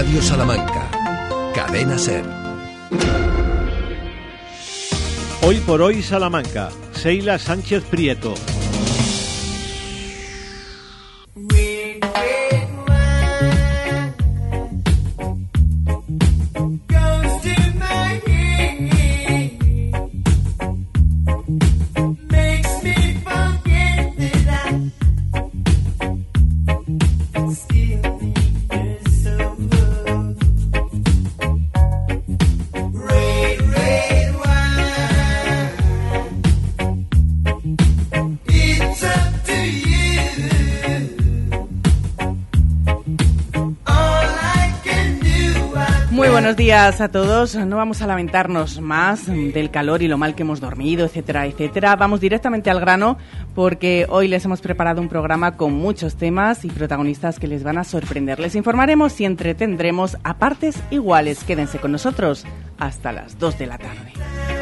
Radio Salamanca. Cadena Ser. Hoy por hoy Salamanca. Seila Sánchez Prieto. Días a todos. No vamos a lamentarnos más del calor y lo mal que hemos dormido, etcétera, etcétera. Vamos directamente al grano porque hoy les hemos preparado un programa con muchos temas y protagonistas que les van a sorprender. Les informaremos y entretendremos a partes iguales. Quédense con nosotros hasta las 2 de la tarde.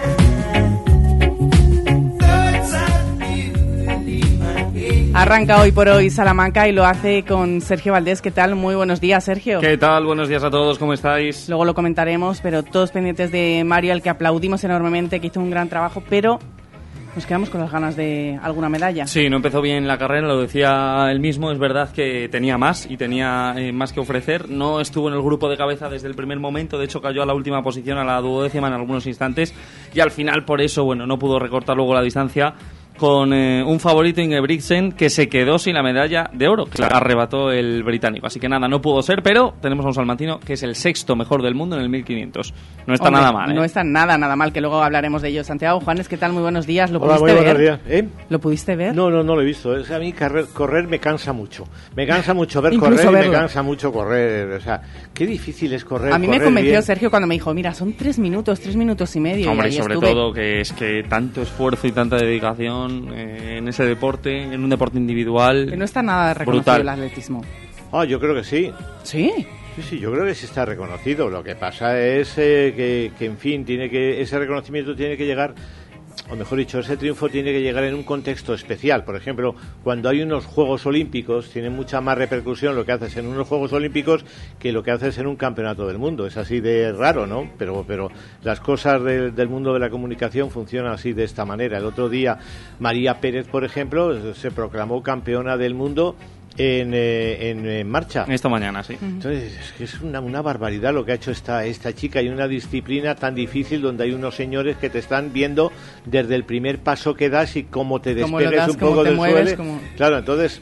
Arranca hoy por hoy Salamanca y lo hace con Sergio Valdés. ¿Qué tal? Muy buenos días, Sergio. ¿Qué tal? Buenos días a todos, ¿cómo estáis? Luego lo comentaremos, pero todos pendientes de Mario, al que aplaudimos enormemente, que hizo un gran trabajo, pero nos quedamos con las ganas de alguna medalla. Sí, no empezó bien la carrera, lo decía él mismo. Es verdad que tenía más y tenía eh, más que ofrecer. No estuvo en el grupo de cabeza desde el primer momento. De hecho, cayó a la última posición, a la duodécima en algunos instantes. Y al final, por eso, bueno, no pudo recortar luego la distancia con eh, un favorito Ingebrigtsen que se quedó sin la medalla de oro que arrebató el británico. Así que nada, no pudo ser, pero tenemos a un salmantino que es el sexto mejor del mundo en el 1500. No está nada mal. ¿eh? No está nada, nada mal, que luego hablaremos de ello. Santiago Juanes, ¿qué tal? Muy buenos días. ¿Lo pudiste ver? Días. ¿Eh? ¿Lo pudiste ver? No, no, no lo he visto. Es, a mí correr, me cansa mucho. Me cansa mucho ver correr y me cansa mucho correr. O sea, qué difícil es correr. A mí me convenció Sergio cuando me dijo, mira, son tres minutos, tres minutos y medio. Hombre, y sobre todo que es que tanto esfuerzo y tanta dedicación eh, en ese deporte, en un deporte individual. Que no está nada reconocido el atletismo. Ah, yo creo que sí. ¿Sí? Sí, sí, yo creo que sí está reconocido. Lo que pasa es eh, que, que, en fin, tiene que ese reconocimiento tiene que llegar o mejor dicho, ese triunfo tiene que llegar en un contexto especial. Por ejemplo, cuando hay unos Juegos Olímpicos, tiene mucha más repercusión lo que haces en unos Juegos Olímpicos que lo que haces en un campeonato del mundo. Es así de raro, ¿no? Pero, pero las cosas del mundo de la comunicación funcionan así de esta manera. El otro día, María Pérez, por ejemplo, se proclamó campeona del mundo en, eh, en, marcha. Esta mañana, sí. Entonces, es que es una, una, barbaridad lo que ha hecho esta, esta chica y una disciplina tan difícil donde hay unos señores que te están viendo desde el primer paso que das y cómo te despegues un poco del suelo. Claro, entonces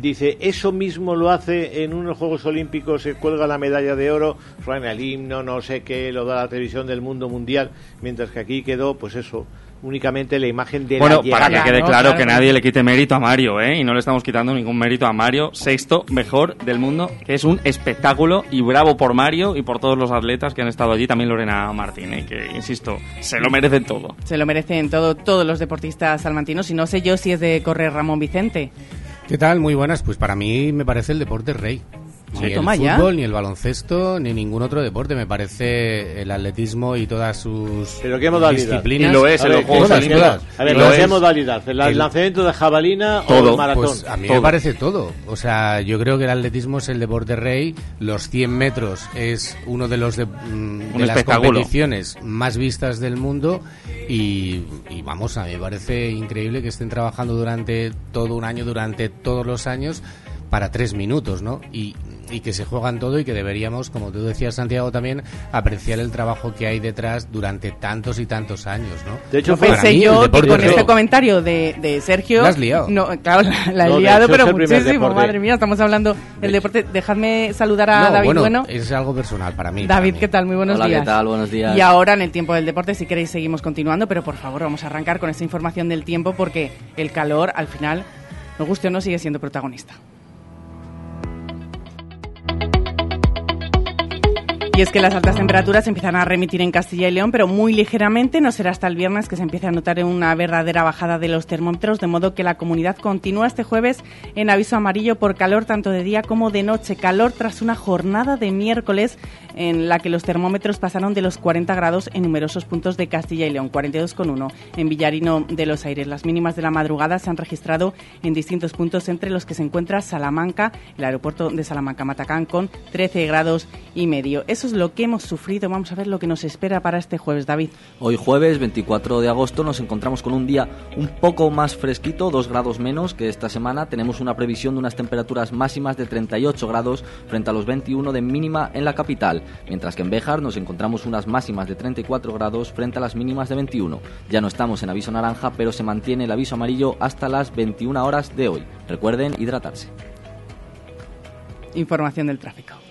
dice, eso mismo lo hace en unos Juegos Olímpicos, se cuelga la medalla de oro, suena el himno, no sé qué, lo da la televisión del mundo mundial, mientras que aquí quedó, pues eso, únicamente la imagen de bueno, la para que quede claro, que nadie le quite mérito a Mario, ¿eh? Y no le estamos quitando ningún mérito a Mario, sexto mejor del mundo, que es un espectáculo y bravo por Mario y por todos los atletas que han estado allí, también Lorena Martín, ¿eh? que insisto, se lo merecen todo. Se lo merecen todo, todos los deportistas salmantinos y no sé yo si es de correr Ramón Vicente. ¿Qué tal? Muy buenas. Pues para mí me parece el deporte rey. Ni el fútbol, ni el baloncesto, ni ningún otro deporte. Me parece el atletismo y todas sus ¿Pero qué modalidad? disciplinas. Y lo es en los Juegos Olímpicos. A ver, ¿qué modalidad? ¿El, lanzamiento de jabalina o el maratón? Pues a mí me parece todo. O sea, yo creo que el atletismo es el deporte rey. Los 100 metros es uno de los de, mm, las competiciones más vistas del mundo. Y, y vamos, a mí me parece increíble que estén trabajando durante todo un año, durante todos los años para tres minutos, ¿no? Y y que se juegan todo y que deberíamos, como tú decías Santiago también, apreciar el trabajo que hay detrás durante tantos y tantos años, ¿no? De hecho, pensé yo que con este comentario de, de Sergio... ¿La has liado? No, claro, la, he liado, pero muchísimo, madre mía, estamos hablando del deporte. Dejadme saludar a David bueno, bueno. es algo personal para mí. David, ¿qué tal? Muy buenos Hola, días. ¿qué tal? Buenos días. Y ahora, en el tiempo del deporte, si queréis, seguimos continuando, pero por favor, vamos a arrancar con esta información del tiempo porque el calor, al final, nos guste o no, sigue siendo protagonista. Y es que las altas temperaturas empiezan a remitir en Castilla y León, pero muy ligeramente. No será hasta el viernes que se empiece a notar una verdadera bajada de los termómetros, de modo que la comunidad continúa este jueves en aviso amarillo por calor tanto de día como de noche. Calor tras una jornada de miércoles en la que los termómetros pasaron de los 40 grados en numerosos puntos de Castilla y León, 42,1 en Villarino de los Aires. Las mínimas de la madrugada se han registrado en distintos puntos, entre los que se encuentra Salamanca, el aeropuerto de Salamanca-Matacán, con 13 grados y medio. Eso es lo que hemos sufrido. Vamos a ver lo que nos espera para este jueves, David. Hoy jueves 24 de agosto nos encontramos con un día un poco más fresquito, 2 grados menos que esta semana. Tenemos una previsión de unas temperaturas máximas de 38 grados frente a los 21 de mínima en la capital, mientras que en Béjar nos encontramos unas máximas de 34 grados frente a las mínimas de 21. Ya no estamos en aviso naranja, pero se mantiene el aviso amarillo hasta las 21 horas de hoy. Recuerden hidratarse. Información del tráfico.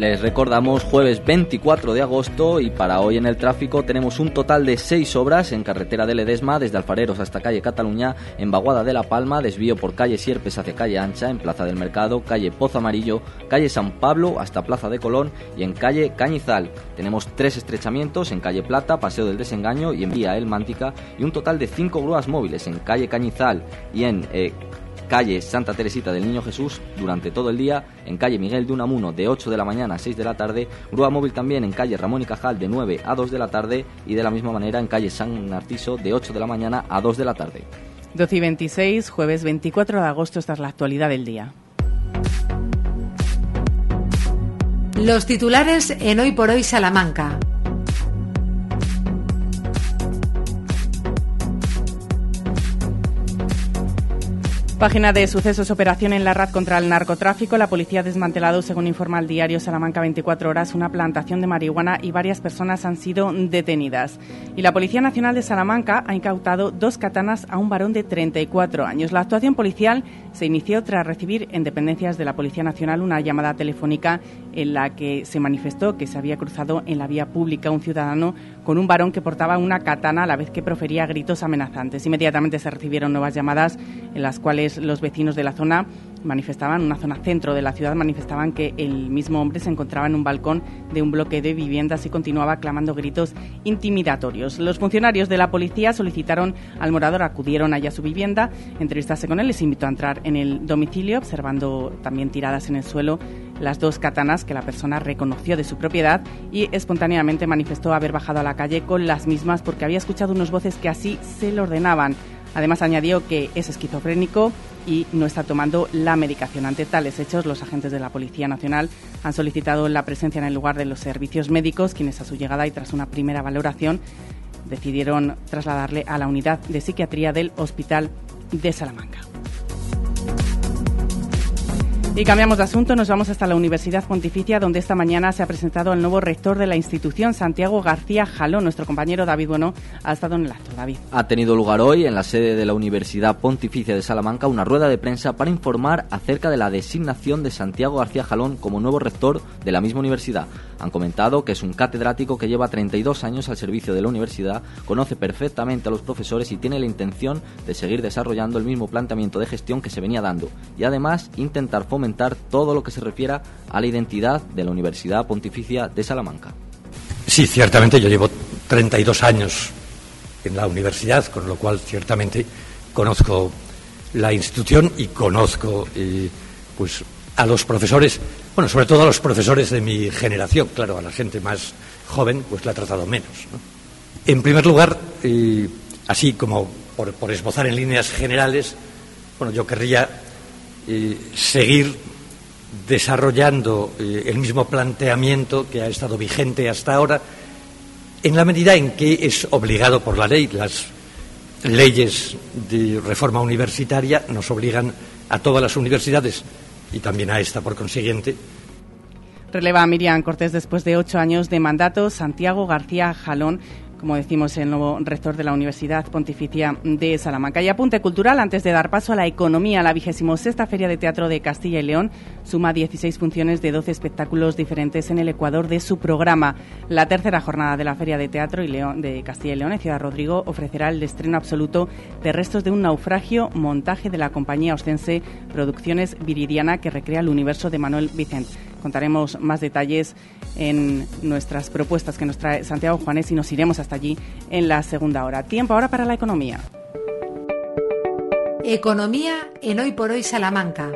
Les recordamos jueves 24 de agosto y para hoy en el tráfico tenemos un total de 6 obras en carretera de Ledesma desde Alfareros hasta calle Cataluña, en Baguada de la Palma, desvío por calle Sierpes hacia calle Ancha, en Plaza del Mercado, calle Pozo Amarillo, calle San Pablo hasta Plaza de Colón y en calle Cañizal. Tenemos tres estrechamientos en calle Plata, Paseo del Desengaño y en Vía El Mántica y un total de 5 grúas móviles en calle Cañizal y en eh, calle Santa Teresita del Niño Jesús durante todo el día, en calle Miguel de Unamuno de 8 de la mañana a 6 de la tarde, grúa móvil también en calle Ramón y Cajal de 9 a 2 de la tarde y de la misma manera en calle San Narciso de 8 de la mañana a 2 de la tarde. 12 y 26, jueves 24 de agosto, esta es la actualidad del día. Los titulares en Hoy por Hoy Salamanca. Página de sucesos, operación en la RAD contra el narcotráfico. La policía ha desmantelado, según informa el diario Salamanca 24 horas, una plantación de marihuana y varias personas han sido detenidas. Y la Policía Nacional de Salamanca ha incautado dos katanas a un varón de 34 años. La actuación policial se inició tras recibir en dependencias de la Policía Nacional una llamada telefónica en la que se manifestó que se había cruzado en la vía pública un ciudadano con un varón que portaba una katana a la vez que profería gritos amenazantes. Inmediatamente se recibieron nuevas llamadas en las cuales los vecinos de la zona manifestaban, una zona centro de la ciudad, manifestaban que el mismo hombre se encontraba en un balcón de un bloque de viviendas y continuaba clamando gritos intimidatorios. Los funcionarios de la policía solicitaron al morador, acudieron allá a su vivienda, entrevistarse con él, les invitó a entrar en el domicilio, observando también tiradas en el suelo las dos katanas que la persona reconoció de su propiedad y espontáneamente manifestó haber bajado a la calle con las mismas porque había escuchado unas voces que así se lo ordenaban. Además añadió que es esquizofrénico y no está tomando la medicación. Ante tales hechos, los agentes de la Policía Nacional han solicitado la presencia en el lugar de los servicios médicos, quienes a su llegada y tras una primera valoración decidieron trasladarle a la unidad de psiquiatría del Hospital de Salamanca. Y cambiamos de asunto, nos vamos hasta la Universidad Pontificia, donde esta mañana se ha presentado el nuevo rector de la institución, Santiago García Jalón. Nuestro compañero David Bueno ha estado en el acto. David. Ha tenido lugar hoy en la sede de la Universidad Pontificia de Salamanca una rueda de prensa para informar acerca de la designación de Santiago García Jalón como nuevo rector de la misma universidad. Han comentado que es un catedrático que lleva 32 años al servicio de la universidad, conoce perfectamente a los profesores y tiene la intención de seguir desarrollando el mismo planteamiento de gestión que se venía dando y además intentar fomentar todo lo que se refiera a la identidad de la Universidad Pontificia de Salamanca. Sí, ciertamente yo llevo 32 años en la universidad, con lo cual ciertamente conozco la institución y conozco eh, pues a los profesores, bueno, sobre todo a los profesores de mi generación, claro, a la gente más joven, pues la he tratado menos. En primer lugar, eh, así como por, esbozar en líneas generales, bueno, yo querría eh, seguir desarrollando eh, el mismo planteamiento que ha estado vigente hasta ahora, en la medida en que es obligado por la ley. Las leyes de reforma universitaria nos obligan a todas las universidades y también a esta, por consiguiente. Releva Miriam Cortés después de ocho años de mandato. Santiago García Jalón como decimos, el nuevo rector de la Universidad Pontificia de Salamanca. Y apunte cultural, antes de dar paso a la economía, la vigésimo sexta Feria de Teatro de Castilla y León suma 16 funciones de 12 espectáculos diferentes en el Ecuador de su programa. La tercera jornada de la Feria de Teatro y León, de Castilla y León en Ciudad Rodrigo ofrecerá el estreno absoluto de Restos de un naufragio, montaje de la compañía ostense Producciones Viridiana, que recrea el universo de Manuel Vicente. Contaremos más detalles en nuestras propuestas que nos trae Santiago Juanes y nos iremos hasta allí en la segunda hora. Tiempo ahora para la economía. Economía en Hoy por Hoy Salamanca.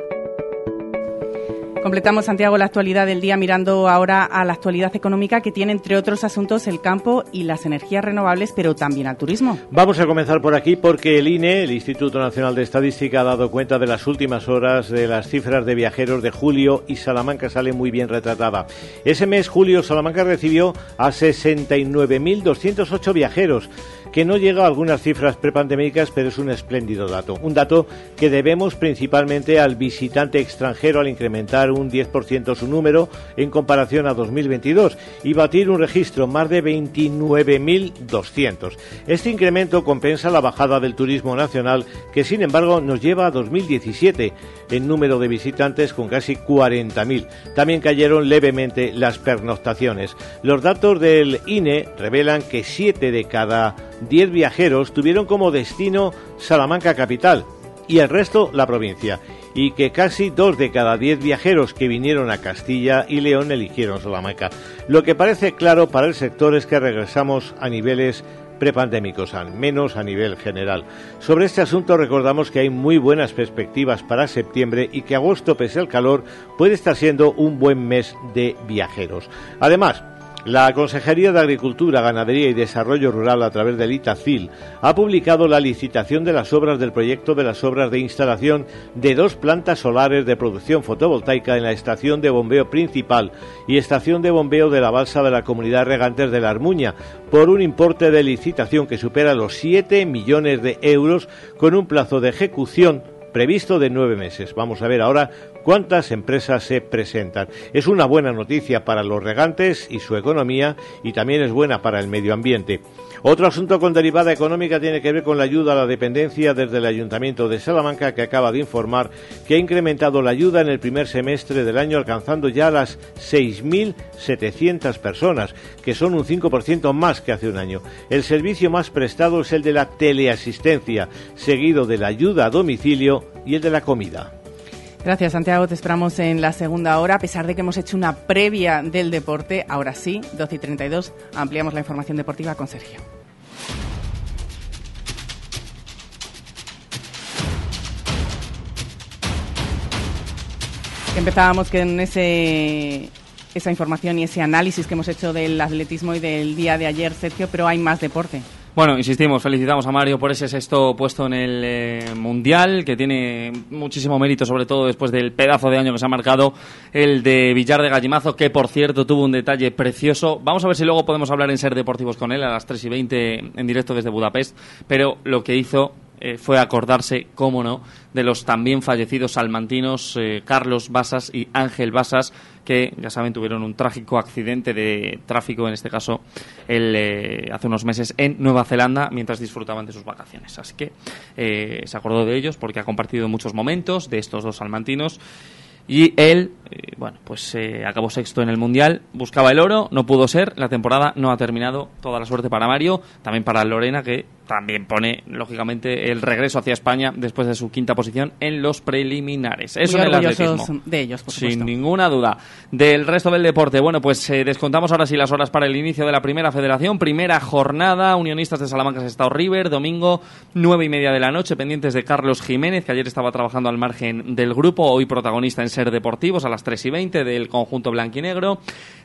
Completamos, Santiago, la actualidad del día mirando ahora a la actualidad económica que tiene, entre otros asuntos, el campo y las energías renovables, pero también al turismo. Vamos a comenzar por aquí porque el INE, el Instituto Nacional de Estadística, ha dado cuenta de las últimas horas de las cifras de viajeros de julio y Salamanca sale muy bien retratada. Ese mes, julio, Salamanca recibió a 69.208 viajeros que no llega a algunas cifras prepandémicas, pero es un espléndido dato. Un dato que debemos principalmente al visitante extranjero al incrementar un 10% su número en comparación a 2022 y batir un registro más de 29.200. Este incremento compensa la bajada del turismo nacional que sin embargo nos lleva a 2017 en número de visitantes con casi 40.000. También cayeron levemente las pernoctaciones. Los datos del INE revelan que 7 de cada 10 viajeros tuvieron como destino Salamanca capital y el resto la provincia, y que casi dos de cada diez viajeros que vinieron a Castilla y León eligieron Salamanca. Lo que parece claro para el sector es que regresamos a niveles prepandémicos, al menos a nivel general. Sobre este asunto recordamos que hay muy buenas perspectivas para septiembre y que agosto, pese al calor, puede estar siendo un buen mes de viajeros. Además, la Consejería de Agricultura, Ganadería y Desarrollo Rural a través del ITACIL ha publicado la licitación de las obras del proyecto de las obras de instalación de dos plantas solares de producción fotovoltaica en la estación de bombeo principal y estación de bombeo de la balsa de la comunidad regantes de la Armuña por un importe de licitación que supera los 7 millones de euros con un plazo de ejecución previsto de nueve meses. Vamos a ver ahora cuántas empresas se presentan. Es una buena noticia para los regantes y su economía y también es buena para el medio ambiente. Otro asunto con derivada económica tiene que ver con la ayuda a la dependencia desde el Ayuntamiento de Salamanca, que acaba de informar que ha incrementado la ayuda en el primer semestre del año, alcanzando ya las 6.700 personas, que son un 5% más que hace un año. El servicio más prestado es el de la teleasistencia, seguido de la ayuda a domicilio y el de la comida. Gracias, Santiago. Te esperamos en la segunda hora. A pesar de que hemos hecho una previa del deporte, ahora sí, 12 y 32, ampliamos la información deportiva con Sergio. Empezábamos con esa información y ese análisis que hemos hecho del atletismo y del día de ayer, Sergio, pero hay más deporte. Bueno, insistimos, felicitamos a Mario por ese sexto puesto en el eh, Mundial, que tiene muchísimo mérito, sobre todo después del pedazo de año que se ha marcado el de Villar de Gallimazo, que por cierto tuvo un detalle precioso. Vamos a ver si luego podemos hablar en Ser Deportivos con él a las 3 y 20 en directo desde Budapest, pero lo que hizo eh, fue acordarse, cómo no, de los también fallecidos salmantinos eh, Carlos Basas y Ángel Basas, que ya saben tuvieron un trágico accidente de tráfico, en este caso el, eh, hace unos meses en Nueva Zelanda, mientras disfrutaban de sus vacaciones. Así que se acordó de ellos porque ha compartido muchos momentos de estos dos salmantinos. Y él, bueno, pues acabó sexto en el Mundial, buscaba el oro, no pudo ser, la temporada no ha terminado, toda la suerte para Mario, también para Lorena, que también pone, lógicamente, el regreso hacia España después de su quinta posición en los preliminares. Eso en el atletismo. de ellos, por Sin ninguna duda. Del resto del deporte, bueno, pues eh, descontamos ahora sí las horas para el inicio de la primera federación. Primera jornada, Unionistas de Salamanca, Estado River, domingo, nueve y media de la noche, pendientes de Carlos Jiménez, que ayer estaba trabajando al margen del grupo, hoy protagonista en Ser Deportivos a las tres y veinte del conjunto blanquinegro.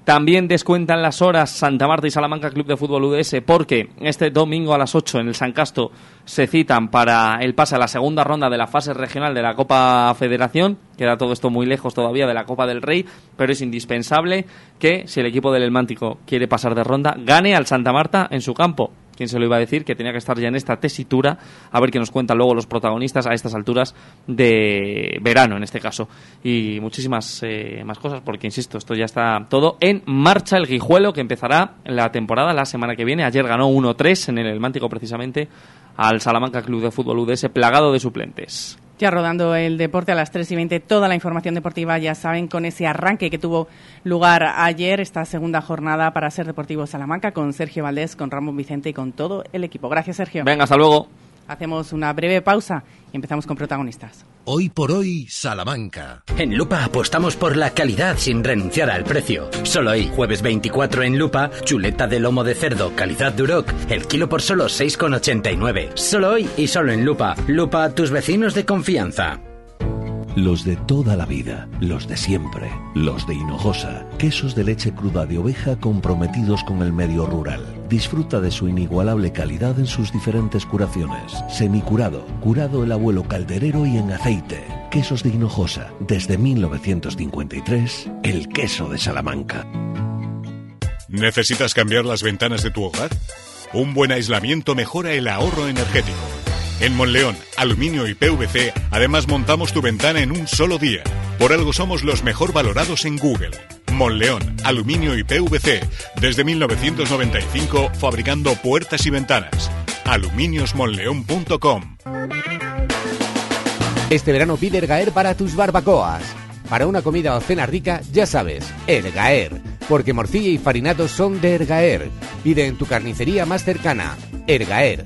También descuentan las horas Santa Marta y Salamanca Club de Fútbol UDS porque este domingo a las 8 en el San Casto se citan para el pase a la segunda ronda de la fase regional de la Copa Federación. Queda todo esto muy lejos todavía de la Copa del Rey, pero es indispensable que si el equipo del Elmántico quiere pasar de ronda, gane al Santa Marta en su campo quién se lo iba a decir, que tenía que estar ya en esta tesitura, a ver qué nos cuentan luego los protagonistas a estas alturas de verano, en este caso. Y muchísimas eh, más cosas, porque insisto, esto ya está todo en marcha. El Guijuelo, que empezará la temporada la semana que viene. Ayer ganó 1-3 en el Mántico, precisamente, al Salamanca Club de Fútbol UDS, plagado de suplentes. Ya rodando el deporte a las 3 y 20, toda la información deportiva, ya saben, con ese arranque que tuvo lugar ayer, esta segunda jornada para Ser Deportivo Salamanca, con Sergio Valdés, con Ramón Vicente y con todo el equipo. Gracias, Sergio. Venga, hasta luego. Hacemos una breve pausa y empezamos con protagonistas. Hoy por hoy, Salamanca. En Lupa apostamos por la calidad sin renunciar al precio. Solo hoy, jueves 24 en Lupa, chuleta de lomo de cerdo, calidad Duroc, el kilo por solo 6,89. Solo hoy y solo en Lupa. Lupa, tus vecinos de confianza. Los de toda la vida, los de siempre, los de Hinojosa, quesos de leche cruda de oveja comprometidos con el medio rural. Disfruta de su inigualable calidad en sus diferentes curaciones. Semicurado, curado el abuelo calderero y en aceite. Quesos de Hinojosa, desde 1953, el queso de Salamanca. ¿Necesitas cambiar las ventanas de tu hogar? Un buen aislamiento mejora el ahorro energético. En Monleón, Aluminio y PVC, además montamos tu ventana en un solo día. Por algo somos los mejor valorados en Google. Monleón, Aluminio y PVC, desde 1995 fabricando puertas y ventanas. aluminiosmonleón.com Este verano pide Ergaer para tus barbacoas. Para una comida o cena rica, ya sabes, Ergaer. Porque morcilla y farinatos son de Ergaer. Pide en tu carnicería más cercana. Ergaer.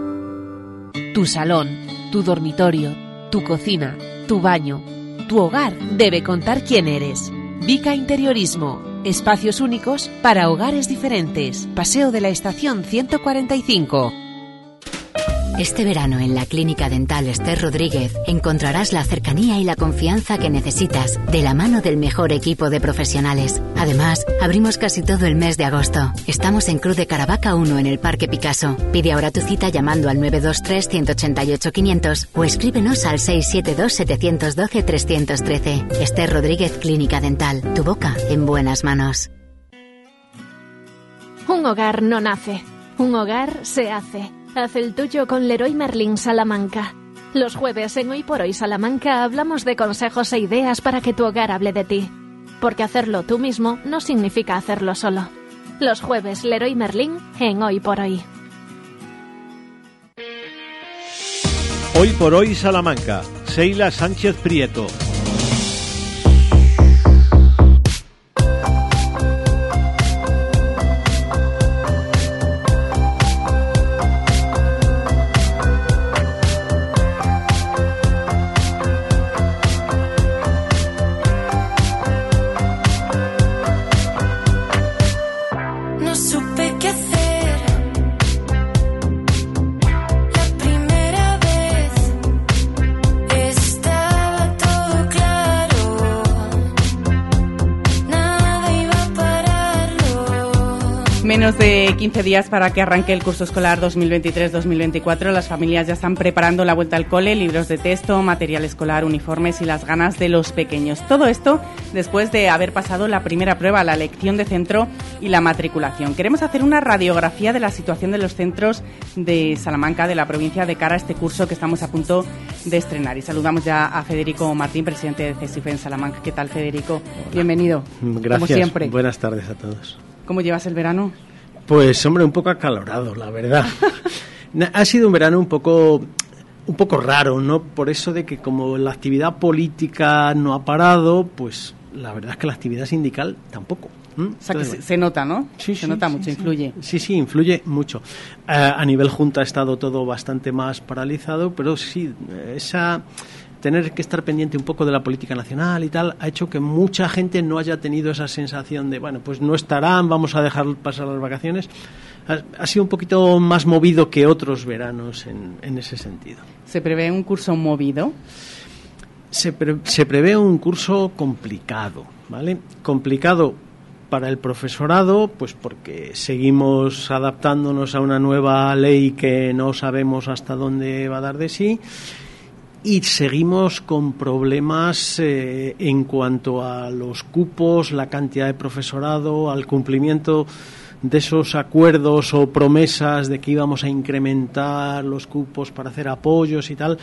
Tu salón, tu dormitorio, tu cocina, tu baño, tu hogar debe contar quién eres. Vica Interiorismo. Espacios únicos para hogares diferentes. Paseo de la Estación 145. Este verano en la Clínica Dental Esther Rodríguez encontrarás la cercanía y la confianza que necesitas de la mano del mejor equipo de profesionales. Además, abrimos casi todo el mes de agosto. Estamos en Cruz de Caravaca 1 en el Parque Picasso. Pide ahora tu cita llamando al 923-188-500 o escríbenos al 672-712-313. Esther Rodríguez Clínica Dental. Tu boca en buenas manos. Un hogar no nace. Un hogar se hace. Haz el tuyo con Leroy Merlin Salamanca. Los jueves en Hoy por Hoy Salamanca hablamos de consejos e ideas para que tu hogar hable de ti. Porque hacerlo tú mismo no significa hacerlo solo. Los jueves Leroy Merlin en Hoy por Hoy. Hoy por Hoy Salamanca. Seila Sánchez Prieto. Menos de 15 días para que arranque el curso escolar 2023-2024. Las familias ya están preparando la vuelta al cole, libros de texto, material escolar, uniformes y las ganas de los pequeños. Todo esto después de haber pasado la primera prueba, la elección de centro y la matriculación. Queremos hacer una radiografía de la situación de los centros de Salamanca, de la provincia, de cara a este curso que estamos a punto de estrenar. Y saludamos ya a Federico Martín, presidente de CESIF en Salamanca. ¿Qué tal, Federico? Bienvenido. Gracias. Como siempre. Buenas tardes a todos. ¿Cómo llevas el verano? Pues hombre, un poco acalorado, la verdad. ha sido un verano un poco un poco raro, ¿no? Por eso de que como la actividad política no ha parado, pues la verdad es que la actividad sindical tampoco. O sea, que se, nota, ¿no? Sí, se nota mucho, influye. Sí, sí, influye mucho. Eh, a nivel junta ha estado todo bastante más paralizado, pero sí, esa tener que estar pendiente un poco de la política nacional y tal, ha hecho que mucha gente no haya tenido esa sensación de, bueno, pues no estarán, vamos a dejar pasar las vacaciones. ha, sido un poquito más movido que otros veranos en, en ese sentido. ¿Se prevé un curso movido? Se, se prevé un curso complicado, ¿vale? Complicado para el profesorado, pues porque seguimos adaptándonos a una nueva ley que no sabemos hasta dónde va a dar de sí y seguimos con problemas eh, en cuanto a los cupos, la cantidad de profesorado, al cumplimiento de esos acuerdos o promesas de que íbamos a incrementar los cupos para hacer apoyos y tal.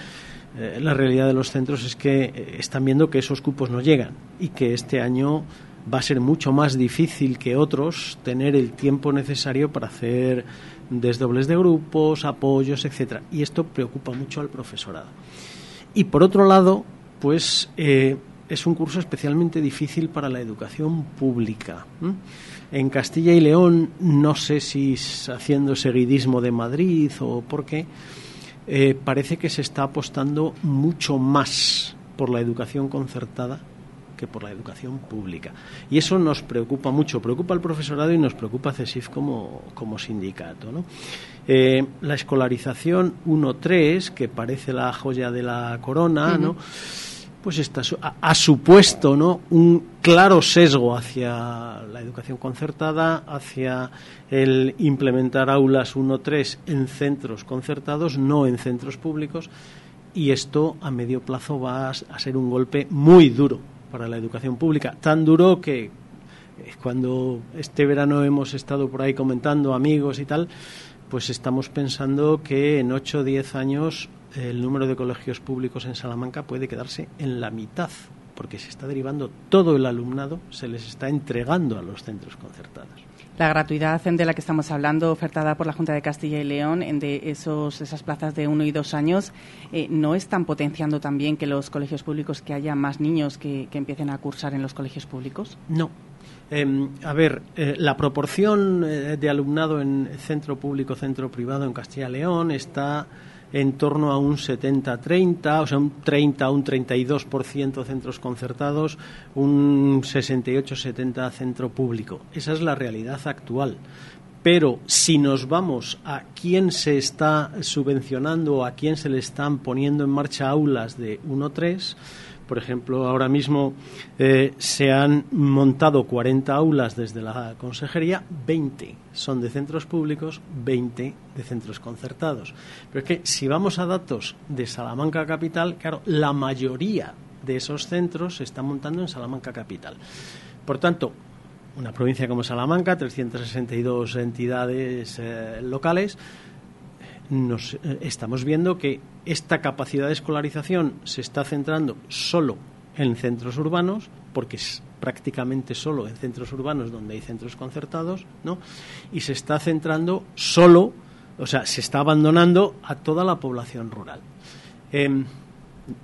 Eh, la realidad de los centros es que eh, están viendo que esos cupos no llegan y que este año va a ser mucho más difícil que otros tener el tiempo necesario para hacer desdobles de grupos, apoyos, etcétera. Y esto preocupa mucho al profesorado. Y por otro lado, pues eh, es un curso especialmente difícil para la educación pública. En Castilla y León, no sé si haciendo seguidismo de Madrid o por qué, eh, parece que se está apostando mucho más por la educación concertada que por la educación pública. Y eso nos preocupa mucho, preocupa al profesorado y nos preocupa a CESIF como, como sindicato. ¿no? Eh, la escolarización 1.3, que parece la joya de la corona, ¿no? pues está, ha, supuesto ¿no? un claro sesgo hacia la educación concertada, hacia el implementar aulas 1.3 en centros concertados, no en centros públicos, y esto a medio plazo va a ser un golpe muy duro para la educación pública. Tan duro que eh, cuando este verano hemos estado por ahí comentando amigos y tal, pues estamos pensando que en 8 o 10 años el número de colegios públicos en Salamanca puede quedarse en la mitad, porque se está derivando todo el alumnado, se les está entregando a los centros concertados. La gratuidad de la que estamos hablando, ofertada por la Junta de Castilla y León, en de esos, esas plazas de uno y dos años, eh, ¿no están potenciando también que los colegios públicos, que haya más niños que, empiecen a cursar en los colegios públicos? No, em, a ver, eh, la proporción eh, de alumnado en centro público, centro privado en Castilla y León está en torno a un 70-30, o sea, un 30, un 32% centros concertados, un 68-70 centro público. Esa es la realidad actual. Pero si nos vamos a quién se está subvencionando o a quién se le están poniendo en marcha aulas de 1-3, por ejemplo, ahora mismo eh, se han montado 40 aulas desde la consejería, 20 son de centros públicos, 20 de centros concertados. Pero es que si vamos a datos de Salamanca Capital, claro, la mayoría de esos centros se están montando en Salamanca Capital. Por tanto, una provincia como Salamanca, 362 entidades eh, locales, nos eh, estamos viendo que esta capacidad de escolarización se está centrando solo en centros urbanos, porque es prácticamente solo en centros urbanos donde hay centros concertados, ¿no? Y se está centrando solo, o sea, se está abandonando a toda la población rural. Em,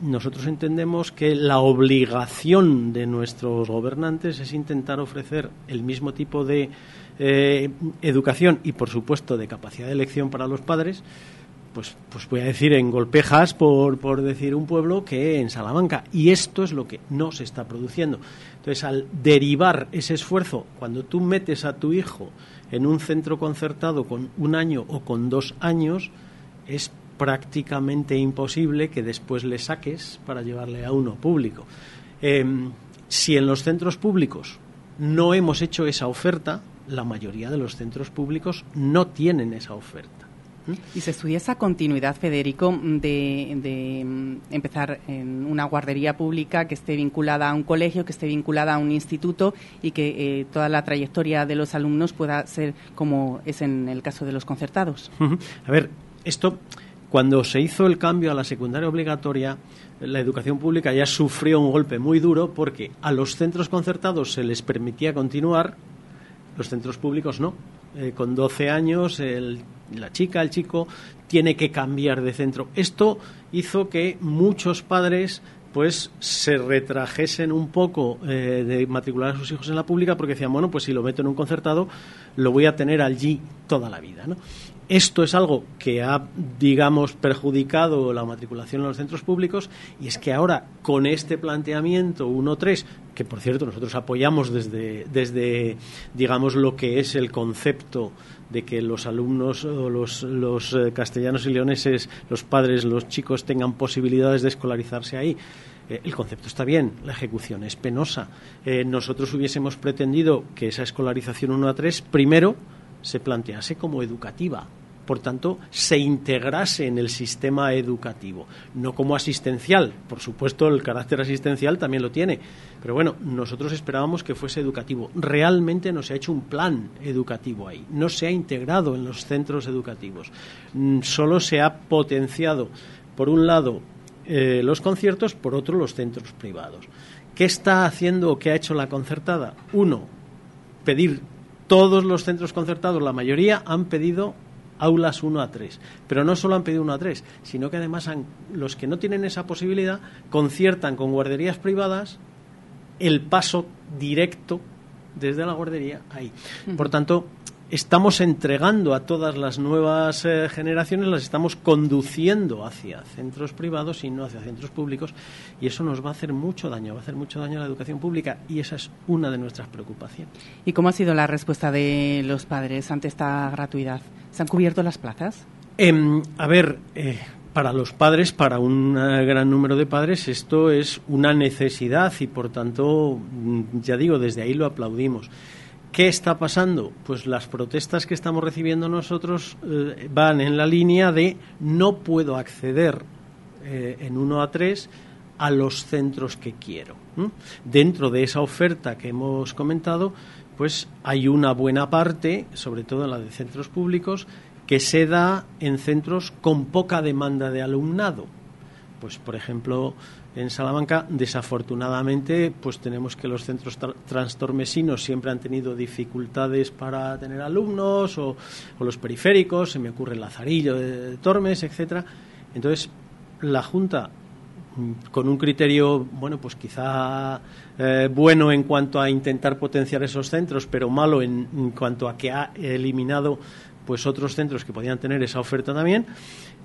nosotros entendemos que la obligación de nuestros gobernantes es intentar ofrecer el mismo tipo de eh, educación y, por supuesto, de capacidad de elección para los padres, pues, pues voy a decir en Golpejas, por, por decir un pueblo, que en Salamanca. Y esto es lo que no se está produciendo. Entonces, al derivar ese esfuerzo, cuando tú metes a tu hijo en un centro concertado con un año o con dos años, es prácticamente imposible que después le saques para llevarle a uno público. Em, si en los centros públicos no hemos hecho esa oferta, la mayoría de los centros públicos no tienen esa oferta. ¿Y se estudia esa continuidad, Federico, de, mm, empezar en una guardería pública que esté vinculada a un colegio, que esté vinculada a un instituto y que eh, toda la trayectoria de los alumnos pueda ser como es en el caso de los concertados? A ver, esto, cuando se hizo el cambio a la secundaria obligatoria, la educación pública ya sufrió un golpe muy duro porque a los centros concertados se les permitía continuar los centros públicos no. Eh, con 12 años la chica, el chico, tiene que cambiar de centro. Esto hizo que muchos padres pues se retrajesen un poco eh, de matricular a sus hijos en la pública porque decían, bueno, pues si lo meto en un concertado, lo voy a tener allí toda la vida. ¿no? Esto es algo que ha, digamos, perjudicado la matriculación en los centros públicos y es que ahora con este planteamiento 1.3, que por cierto nosotros apoyamos desde, desde, digamos, lo que es el concepto de que los alumnos o los, los eh, castellanos y leoneses, los padres, los chicos tengan posibilidades de escolarizarse ahí. Eh, el concepto está bien, la ejecución es penosa. Eh, nosotros hubiésemos pretendido que esa escolarización 1 a 3 primero se plantease como educativa, por tanto, se integrase en el sistema educativo, no como asistencial. Por supuesto, el carácter asistencial también lo tiene, pero bueno, nosotros esperábamos que fuese educativo. Realmente no se ha hecho un plan educativo ahí, no se ha integrado en los centros educativos, mm, solo se ha potenciado, por un lado, eh, los conciertos, por otro, los centros privados. ¿Qué está haciendo o qué ha hecho la concertada? Uno, pedir todos los centros concertados, la mayoría, han pedido aulas 1 a 3. Pero no solo han pedido 1 a 3, sino que además los que no tienen esa posibilidad conciertan con guarderías privadas el paso directo desde la guardería ahí. Por tanto, estamos entregando a todas las nuevas eh, generaciones, las estamos conduciendo hacia centros privados y no hacia centros públicos, y eso nos va a hacer mucho daño, va a hacer mucho daño a la educación pública, y esa es una de nuestras preocupaciones. ¿Y cómo ha sido la respuesta de los padres ante esta gratuidad? ¿Se han cubierto las plazas? Em, a ver, eh, para los padres, para un eh, gran número de padres, esto es una necesidad y, por tanto, mm, ya digo, desde ahí lo aplaudimos. ¿Qué está pasando? Pues las protestas que estamos recibiendo nosotros eh, van en la línea de no puedo acceder eh, en 1 a 3 a los centros que quiero. Dentro de esa oferta que hemos comentado, pues hay una buena parte, sobre todo en la de centros públicos, que se da en centros con poca demanda de alumnado. Pues, por ejemplo, en Salamanca, desafortunadamente, pues tenemos que los centros transtormesinos siempre han tenido dificultades para tener alumnos o, los periféricos, se me ocurre el Lazarillo de, Tormes, etcétera. Entonces, la Junta mm, con un criterio, bueno, pues quizá eh, bueno en cuanto a intentar potenciar esos centros, pero malo en, en, cuanto a que ha eliminado pues otros centros que podían tener esa oferta también,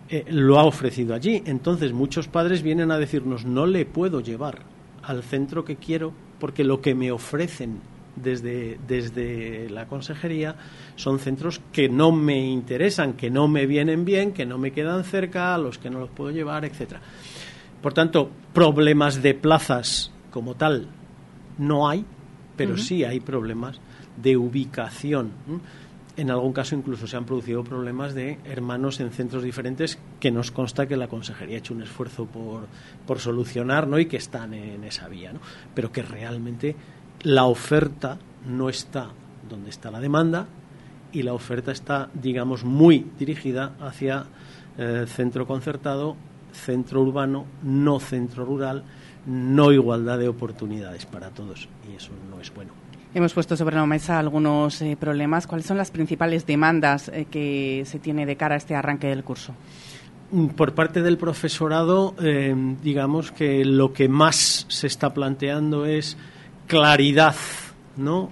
eh, lo ha ofrecido allí. Entonces muchos padres vienen a decirnos, no le puedo llevar al centro que quiero porque lo que me ofrecen desde, desde la consejería son centros que no me interesan, que no me vienen bien, que no me quedan cerca, a los que no los puedo llevar, etcétera. Por tanto, problemas de plazas como tal no hay, pero sí hay problemas de ubicación en algún caso incluso se han producido problemas de hermanos en centros diferentes que nos consta que la consejería ha hecho un esfuerzo por, por solucionar ¿no? y que están en esa vía, ¿no? pero que realmente la oferta no está donde está la demanda y la oferta está, digamos, muy dirigida hacia eh, centro concertado, centro urbano, no centro rural, no igualdad de oportunidades para todos y eso no es bueno. Hemos puesto sobre la mesa algunos eh, problemas. ¿Cuáles son las principales demandas eh, que se tiene de cara a este arranque del curso? Mm, por parte del profesorado, eh, digamos que lo que más se está planteando es claridad, ¿no?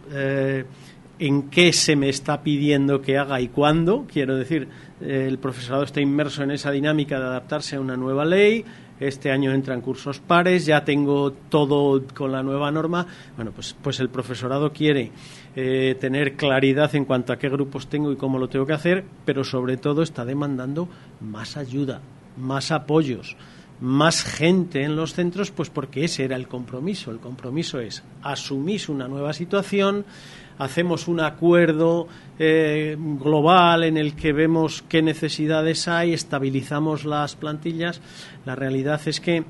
en qué se me está pidiendo que haga y cuándo. Quiero decir, el profesorado está inmerso en esa dinámica de adaptarse a una nueva ley, este año entran cursos pares, ya tengo todo con la nueva norma. Bueno, pues, pues el profesorado quiere eh, tener claridad en cuanto a qué grupos tengo y cómo lo tengo que hacer, pero sobre todo está demandando más ayuda, más apoyos, más gente en los centros, pues porque ese era el compromiso. El compromiso es asumir una nueva situación, hacemos un acuerdo eh, global en el que vemos qué necesidades hay, estabilizamos las plantillas. La realidad es que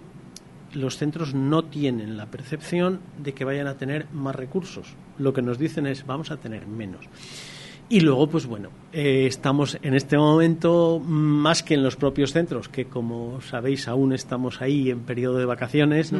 los centros no tienen la percepción de que vayan a tener más recursos. Lo que nos dicen es vamos a tener menos. Y luego, pues bueno, eh, estamos en este momento más que en los propios centros, que como sabéis aún estamos ahí en periodo de vacaciones,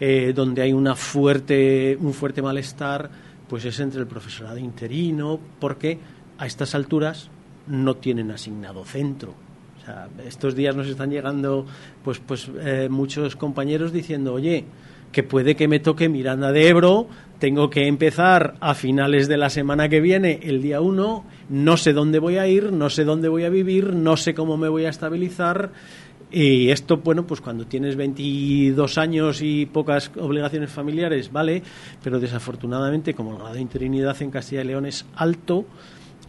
eh, donde hay una fuerte, un fuerte malestar pues es entre el profesorado interino, porque a estas alturas no tienen asignado centro. O sea, estos días nos están llegando pues, pues eh, muchos compañeros diciendo, oye, que puede que me toque Miranda de Ebro, tengo que empezar a finales de la semana que viene, el día 1, no sé dónde voy a ir, no sé dónde voy a vivir, no sé cómo me voy a estabilizar. Y esto, bueno, pues cuando tienes 22 años y pocas obligaciones familiares, vale, pero desafortunadamente, como el grado de interinidad en Castilla y León es alto,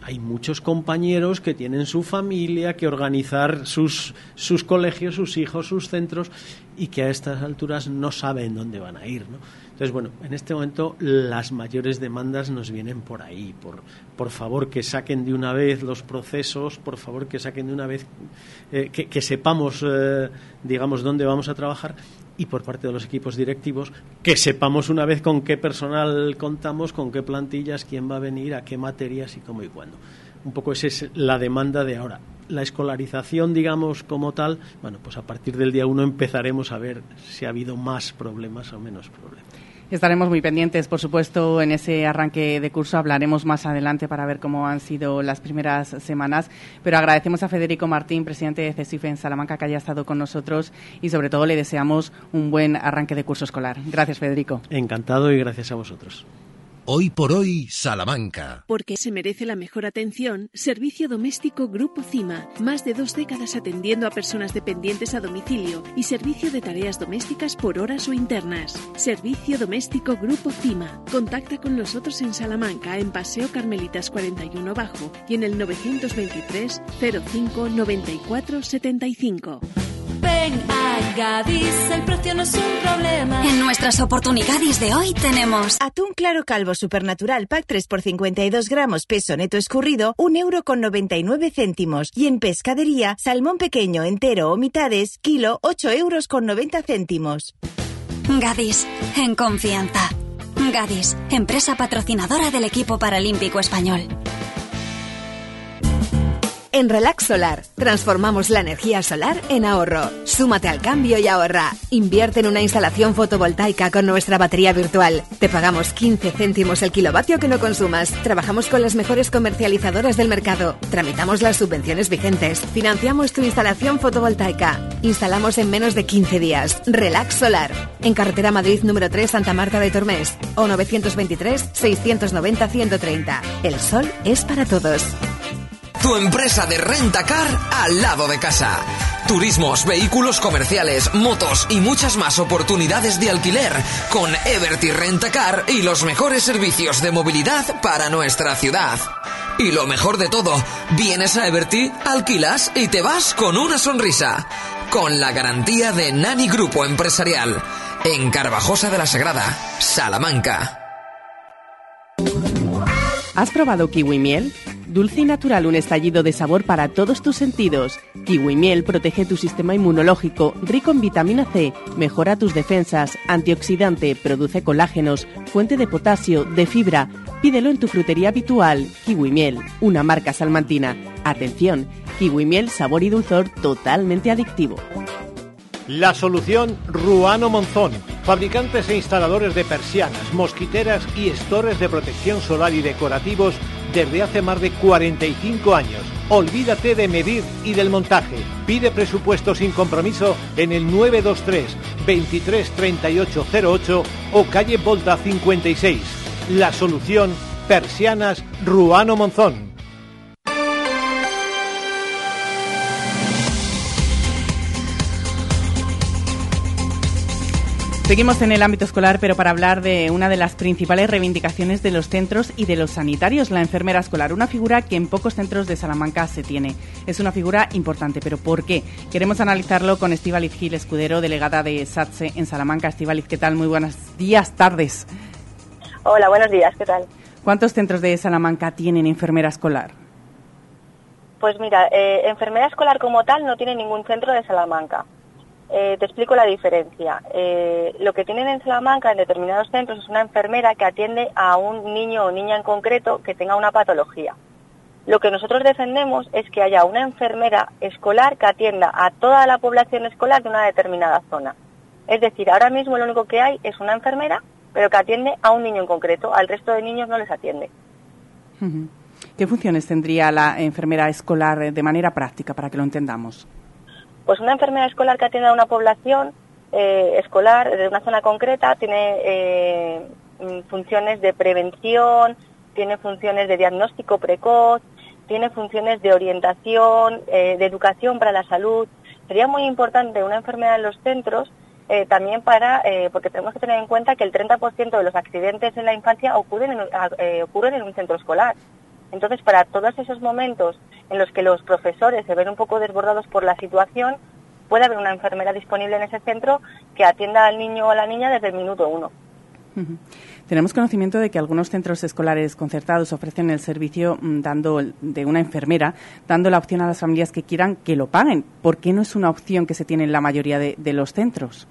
hay muchos compañeros que tienen su familia, que organizar sus, sus colegios, sus hijos, sus centros y que a estas alturas no saben dónde van a ir. ¿no? Entonces, bueno, en este momento las mayores demandas nos vienen por ahí, por, por favor que saquen de una vez los procesos, por favor que saquen de una vez, eh, que, sepamos, eh, digamos, dónde vamos a trabajar y por parte de los equipos directivos que sepamos una vez con qué personal contamos, con qué plantillas, quién va a venir, a qué materias y cómo y cuándo. Un poco esa es la demanda de ahora. La escolarización, digamos, como tal, bueno, pues a partir del día uno empezaremos a ver si ha habido más problemas o menos problemas. Estaremos muy pendientes, por supuesto, en ese arranque de curso. Hablaremos más adelante para ver cómo han sido las primeras semanas. Pero agradecemos a Federico Martín, presidente de CESIF en Salamanca, que haya estado con nosotros y, sobre todo, le deseamos un buen arranque de curso escolar. Gracias, Federico. Encantado y gracias a vosotros. Hoy por hoy, Salamanca. Porque se merece la mejor atención, Servicio Doméstico Grupo CIMA. Más de dos décadas atendiendo a personas dependientes a domicilio y servicio de tareas domésticas por horas o internas. Servicio Doméstico Grupo CIMA. Contacta con nosotros en Salamanca, en Paseo Carmelitas 41 Bajo y en el 923 05 94 75. Ven a Gadis, el precio no es un problema. En nuestras oportunidades de hoy tenemos atún claro calvo supernatural pack 3 por 52 gramos peso neto escurrido, 1 euro con 99 céntimos. Y en pescadería, salmón pequeño entero o mitades, kilo 8 euros con 90 céntimos. Gadis, en confianza. Gadis, empresa patrocinadora del equipo paralímpico español. En Relax Solar, transformamos la energía solar en ahorro. Súmate al cambio y ahorra. Invierte en una instalación fotovoltaica con nuestra batería virtual. Te pagamos 15 céntimos el kilovatio que no consumas. Trabajamos con las mejores comercializadoras del mercado. Tramitamos las subvenciones vigentes. Financiamos tu instalación fotovoltaica. Instalamos en menos de 15 días. Relax Solar. En carretera Madrid número 3 Santa Marta de Tormes. O 923 690 130. El sol es para todos. Tu empresa de rentacar al lado de casa. Turismos, vehículos comerciales, motos y muchas más oportunidades de alquiler con Everty Rentacar y los mejores servicios de movilidad para nuestra ciudad. Y lo mejor de todo, vienes a Everty, alquilas y te vas con una sonrisa. Con la garantía de Nani Grupo Empresarial. En Carvajosa de la Sagrada, Salamanca. ¿Has probado kiwi miel? Dulce y natural, un estallido de sabor para todos tus sentidos. Kiwi miel protege tu sistema inmunológico, rico en vitamina C, mejora tus defensas, antioxidante, produce colágenos, fuente de potasio, de fibra. Pídelo en tu frutería habitual. Kiwi miel, una marca salmantina. Atención, kiwi miel, sabor y dulzor totalmente adictivo. La solución Ruano Monzón, fabricantes e instaladores de persianas, mosquiteras y estores de protección solar y decorativos desde hace más de 45 años. Olvídate de medir y del montaje. Pide presupuesto sin compromiso en el 923 23 3808 o calle Volta 56. La solución Persianas Ruano Monzón. Seguimos en el ámbito escolar, pero para hablar de una de las principales reivindicaciones de los centros y de los sanitarios, la enfermera escolar, una figura que en pocos centros de Salamanca se tiene. Es una figura importante, pero ¿por qué? Queremos analizarlo con Estíbaliz Gil Escudero, delegada de SATSE en Salamanca. Estíbaliz, ¿qué tal? Muy buenos días, tardes. Hola, buenos días, ¿qué tal? ¿Cuántos centros de Salamanca tienen enfermera escolar? Pues mira, eh, enfermera escolar como tal no tiene ningún centro de Salamanca. Eh, te explico la diferencia. Eh, lo que tienen en Salamanca en determinados centros es una enfermera que atiende a un niño o niña en concreto que tenga una patología. Lo que nosotros defendemos es que haya una enfermera escolar que atienda a toda la población escolar de una determinada zona. Es decir, ahora mismo lo único que hay es una enfermera, pero que atiende a un niño en concreto. Al resto de niños no les atiende. ¿Qué funciones tendría la enfermera escolar de manera práctica para que lo entendamos? Pues una enfermera escolar que atiende a una población eh, escolar de una zona concreta tiene eh, mm, funciones de prevención, tiene funciones de diagnóstico precoz, tiene funciones de orientación, eh, de educación para la salud. Sería muy importante una enfermedad en los centros también para, porque tenemos que tener en cuenta que el 30% de los accidentes en la infancia ocurren en, ocurren en un centro escolar. Entonces, para todos esos momentos en los que los profesores se ven un poco desbordados por la situación, puede haber una enfermera disponible en ese centro que atienda al niño o a la niña desde el minuto uno. Tenemos conocimiento de que algunos centros escolares concertados ofrecen el servicio mm, dando de una enfermera, dando la opción a las familias que quieran que lo paguen. ¿Por qué no es una opción que se tiene en la mayoría de, de los centros?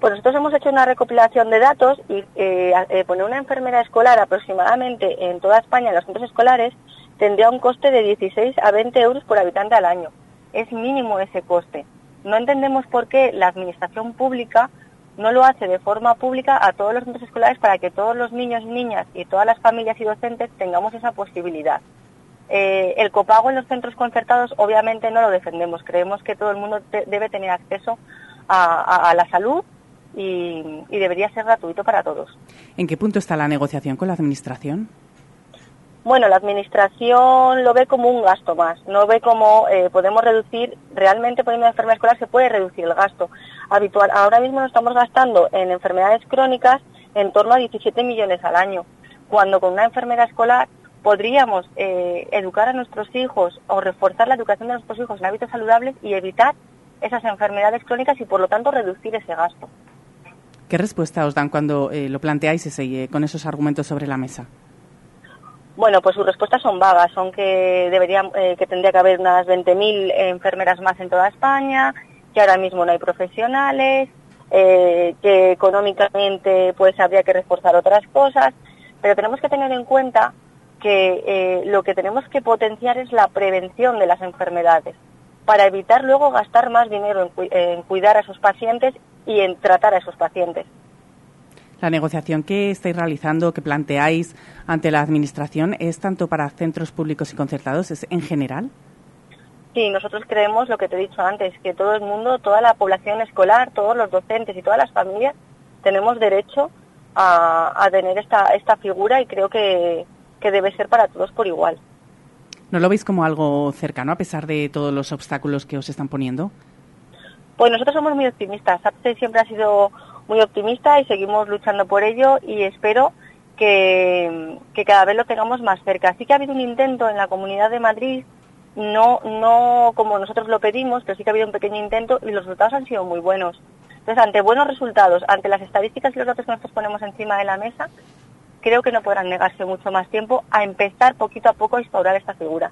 Pues nosotros hemos hecho una recopilación de datos y eh, eh, poner una enfermera escolar aproximadamente en toda España, en los centros escolares, tendría un coste de 16 a 20 euros por habitante al año. Es mínimo ese coste. No entendemos por qué la administración pública no lo hace de forma pública a todos los centros escolares para que todos los niños, niñas y todas las familias y docentes tengamos esa posibilidad. Eh, el copago en los centros concertados obviamente no lo defendemos. Creemos que todo el mundo te- debe tener acceso a, la salud y debería ser gratuito para todos. ¿En qué punto está la negociación con la Administración? Bueno, la administración lo ve como un gasto más, no ve como eh, podemos reducir, realmente poniendo una enfermedad escolar se puede reducir el gasto. Habitual, ahora mismo nos estamos gastando en enfermedades crónicas en torno a 17 millones al año, cuando con una enfermedad escolar podríamos eh, educar a nuestros hijos o reforzar la educación de nuestros hijos en hábitos saludables y evitar esas enfermedades crónicas y por lo tanto reducir ese gasto. ¿Qué respuesta os dan cuando eh, lo planteáis ese, eh, con esos argumentos sobre la mesa? Bueno, pues sus respuestas son vagas, son que debería, eh, que tendría que haber unas 20.000 enfermeras más en toda España, que ahora mismo no hay profesionales, eh, que económicamente pues habría que reforzar otras cosas, pero tenemos que tener en cuenta que eh, lo que tenemos que potenciar es la prevención de las enfermedades para evitar luego gastar más dinero en, cui- en cuidar a esos pacientes y en tratar a esos pacientes. La negociación que estáis realizando, que planteáis ante la Administración, ¿es tanto para centros públicos y concertados? ¿Es en general? Sí, nosotros creemos lo que te he dicho antes, que todo el mundo, toda la población escolar, todos los docentes y todas las familias tenemos derecho a, a tener esta, esta figura y creo que, que debe ser para todos por igual. ¿No lo veis como algo cercano a pesar de todos los obstáculos que os están poniendo? Pues nosotros somos muy optimistas. APSE siempre ha sido muy optimista y seguimos luchando por ello y espero que, que cada vez lo tengamos más cerca. Sí que ha habido un intento en la Comunidad de Madrid, no, no como nosotros lo pedimos, pero sí que ha habido un pequeño intento y los resultados han sido muy buenos. Entonces, ante buenos resultados, ante las estadísticas y los datos que nosotros ponemos encima de la mesa, creo que no podrán negarse mucho más tiempo a empezar poquito a poco a instaurar esta figura.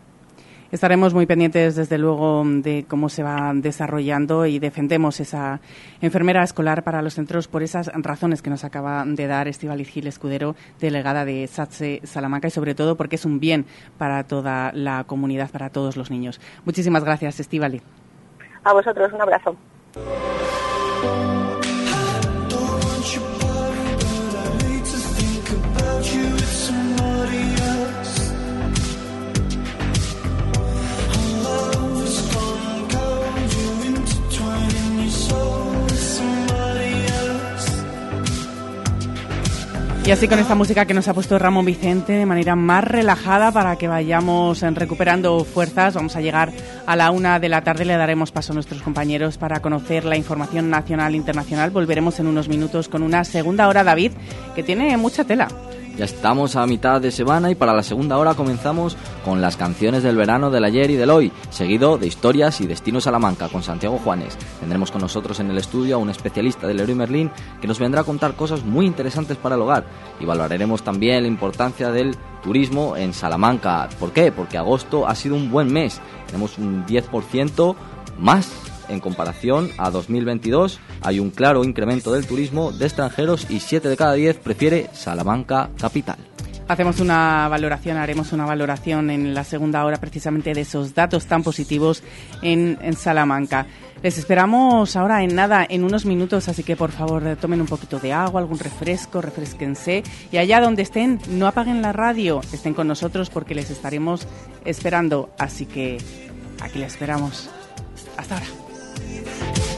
Estaremos muy pendientes, desde luego, de cómo se va desarrollando y defendemos esa enfermera escolar para los centros por esas razones que nos acaba de dar Estivaliz Gil Escudero, delegada de SATSE Salamanca, y sobre todo porque es un bien para toda la comunidad, para todos los niños. Muchísimas gracias, Estivaliz. A vosotros, un abrazo. Y así con esta música que nos ha puesto Ramón Vicente de manera más relajada para que vayamos recuperando fuerzas, vamos a llegar a la una de la tarde. Le daremos paso a nuestros compañeros para conocer la información nacional e internacional. Volveremos en unos minutos con una segunda hora, David, que tiene mucha tela. Ya estamos a mitad de semana y para la segunda hora comenzamos con las canciones del verano del ayer y del hoy, seguido de historias y destinos Salamanca con Santiago Juanes. Tendremos con nosotros en el estudio a un especialista del Leroy Merlin que nos vendrá a contar cosas muy interesantes para el hogar y valoraremos también la importancia del turismo en Salamanca. ¿Por qué? Porque agosto ha sido un buen mes. Tenemos un 10% más en comparación a 2022 hay un claro incremento del turismo de extranjeros y 7 de cada 10 prefiere Salamanca capital. Hacemos una valoración, haremos una valoración en la segunda hora precisamente de esos datos tan positivos en, en Salamanca. Les esperamos ahora en nada, en unos minutos, así que por favor tomen un poquito de agua, algún refresco, refresquense y allá donde estén, no apaguen la radio, estén con nosotros porque les estaremos esperando. Así que aquí les esperamos. Hasta ahora. Baby,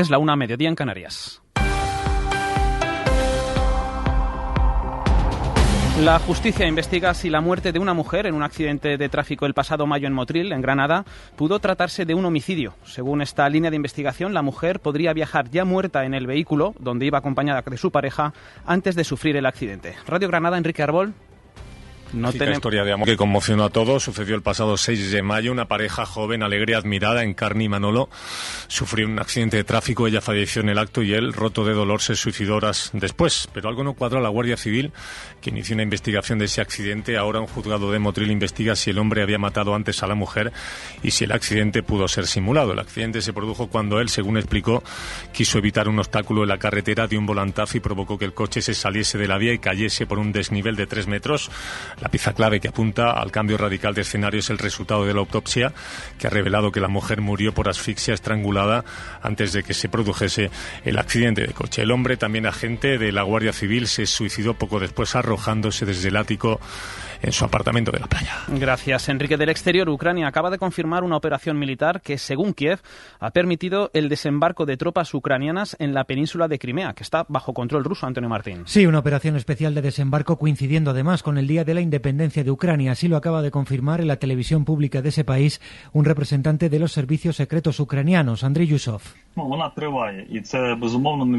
Es la una mediodía en Canarias. La justicia investiga si la muerte de una mujer en un accidente de tráfico el pasado mayo en Motril, en Granada, pudo tratarse de un homicidio. Según esta línea de investigación, la mujer podría viajar ya muerta en el vehículo, donde iba acompañada de su pareja, antes de sufrir el accidente. Radio Granada, Enrique Arbol. No tenemos... historia de amor que conmocionó a todos. Sucedió el pasado 6 de mayo. Una pareja joven, alegre admirada en Carni y Manolo sufrió un accidente de tráfico. Ella falleció en el acto y él, roto de dolor, se suicidó horas después. Pero algo no cuadra a la Guardia Civil, que inició una investigación de ese accidente. Ahora un juzgado de Motril investiga si el hombre había matado antes a la mujer y si el accidente pudo ser simulado. El accidente se produjo cuando él, según explicó, quiso evitar un obstáculo en la carretera, dio un volantazo y provocó que el coche se saliese de la vía y cayese por un desnivel de tres metros. La pieza clave que apunta al cambio radical de escenario es el resultado de la autopsia, que ha revelado que la mujer murió por asfixia estrangulada antes de que se produjese el accidente de coche. El hombre, también agente de la Guardia Civil, se suicidó poco después arrojándose desde el ático en su apartamento de la playa. Gracias, Enrique. Del exterior, Ucrania acaba de confirmar una operación militar que, según Kiev, ha permitido el desembarco de tropas ucranianas en la península de Crimea, que está bajo control ruso, Antonio Martín. Sí, una operación especial de desembarco coincidiendo además con el Día de la Independencia de Ucrania. Así lo acaba de confirmar en la televisión pública de ese país un representante de los servicios secretos ucranianos, Andriy Yusov.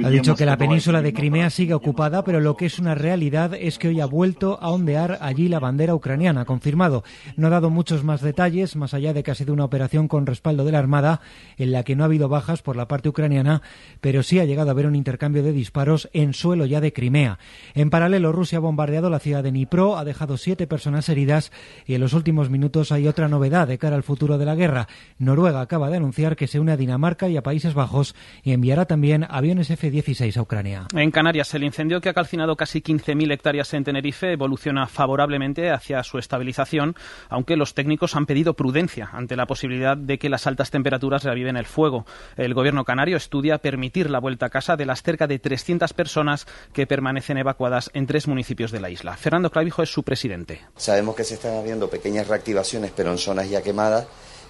Ha dicho que la península de Crimea sigue ocupada, pero lo que es una realidad es que hoy ha vuelto a ondear allí la bandera ucraniana, confirmado. No ha dado muchos más detalles, más allá de que ha sido una operación con respaldo de la Armada, en la que no ha habido bajas por la parte ucraniana, pero sí ha llegado a haber un intercambio de disparos en suelo ya de Crimea. En paralelo, Rusia ha bombardeado la ciudad de Dnipro, ha dejado siete personas heridas y en los últimos minutos hay otra novedad de cara al futuro de la guerra. Noruega acaba de anunciar que se une a Dinamarca y a Países Bajos y enviará también aviones F-16 a Ucrania. En Canarias, el incendio que ha calcinado casi 15.000 hectáreas en Tenerife evoluciona favorablemente hacia su estabilización, aunque los técnicos han pedido prudencia ante la posibilidad de que las altas temperaturas reviven el fuego. El gobierno canario estudia permitir la vuelta a casa de las cerca de 300 personas que permanecen evacuadas en tres municipios de la isla. Fernando Clavijo es su presidente. Sabemos que se están habiendo pequeñas reactivaciones, pero en zonas ya quemadas,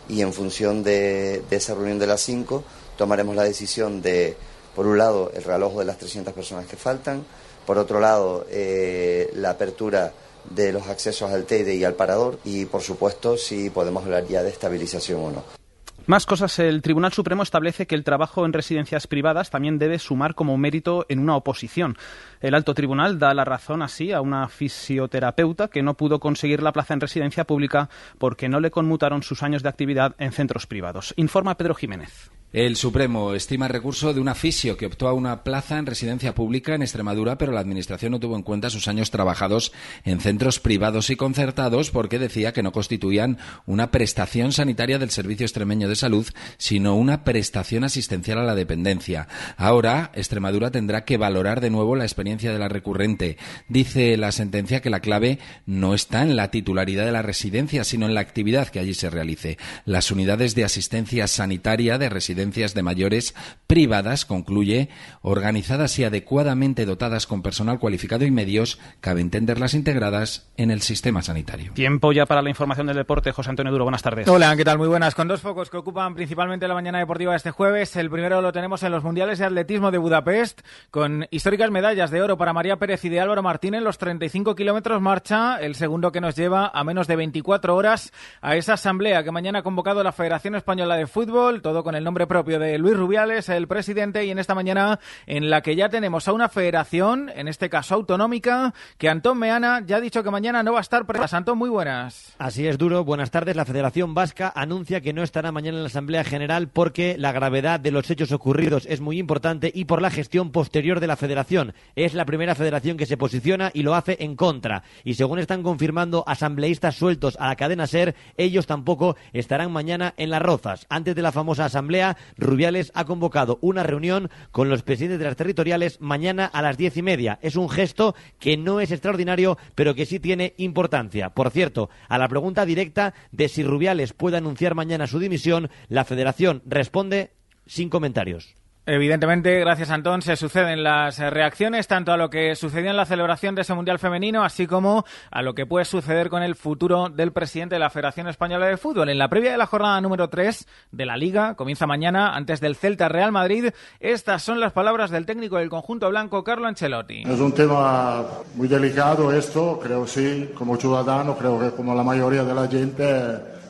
y en función de, de esa reunión de las 5 tomaremos la decisión de, por un lado, el realojo de las 300 personas que faltan, por otro lado, eh, la apertura de los accesos al TEDE y al parador y, por supuesto, si podemos hablar ya de estabilización o no. Más cosas. El Tribunal Supremo establece que el trabajo en residencias privadas también debe sumar como mérito en una oposición. El alto tribunal da la razón así a una fisioterapeuta que no pudo conseguir la plaza en residencia pública porque no le conmutaron sus años de actividad en centros privados. Informa Pedro Jiménez. El Supremo estima el recurso de una fisio que optó a una plaza en residencia pública en Extremadura, pero la Administración no tuvo en cuenta sus años trabajados en centros privados y concertados porque decía que no constituían una prestación sanitaria del Servicio Extremeño de Salud, sino una prestación asistencial a la dependencia. Ahora, Extremadura tendrá que valorar de nuevo la experiencia de la recurrente. Dice la sentencia que la clave no está en la titularidad de la residencia, sino en la actividad que allí se realice. Las unidades de asistencia sanitaria de residencia de mayores privadas, concluye, organizadas y adecuadamente dotadas con personal cualificado y medios, cabe entenderlas integradas en el sistema sanitario. Tiempo ya para la información del deporte. José Antonio Duro, buenas tardes. Hola, ¿qué tal? Muy buenas. Con dos focos que ocupan principalmente la mañana deportiva de este jueves. El primero lo tenemos en los Mundiales de Atletismo de Budapest, con históricas medallas de oro para María Pérez y de Álvaro Martín en los 35 kilómetros marcha. El segundo que nos lleva a menos de 24 horas a esa asamblea que mañana ha convocado la Federación Española de Fútbol, todo con el nombre propio de Luis Rubiales, el presidente, y en esta mañana en la que ya tenemos a una federación, en este caso autonómica, que Antón Meana ya ha dicho que mañana no va a estar presente. Antón, muy buenas. Así es, Duro. Buenas tardes. La Federación Vasca anuncia que no estará mañana en la Asamblea General porque la gravedad de los hechos ocurridos es muy importante y por la gestión posterior de la Federación. Es la primera federación que se posiciona y lo hace en contra. Y según están confirmando asambleístas sueltos a la cadena SER, ellos tampoco estarán mañana en las Rozas. Antes de la famosa Asamblea, Rubiales ha convocado una reunión con los presidentes de las territoriales mañana a las diez y media. Es un gesto que no es extraordinario, pero que sí tiene importancia. Por cierto, a la pregunta directa de si Rubiales puede anunciar mañana su dimisión, la Federación responde sin comentarios. Evidentemente, gracias Antón, se suceden las reacciones tanto a lo que sucedió en la celebración de ese Mundial Femenino, así como a lo que puede suceder con el futuro del presidente de la Federación Española de Fútbol. En la previa de la jornada número 3 de la Liga, comienza mañana antes del Celta Real Madrid, estas son las palabras del técnico del conjunto blanco, Carlo Ancelotti. Es un tema muy delicado esto, creo sí, como ciudadano, creo que como la mayoría de la gente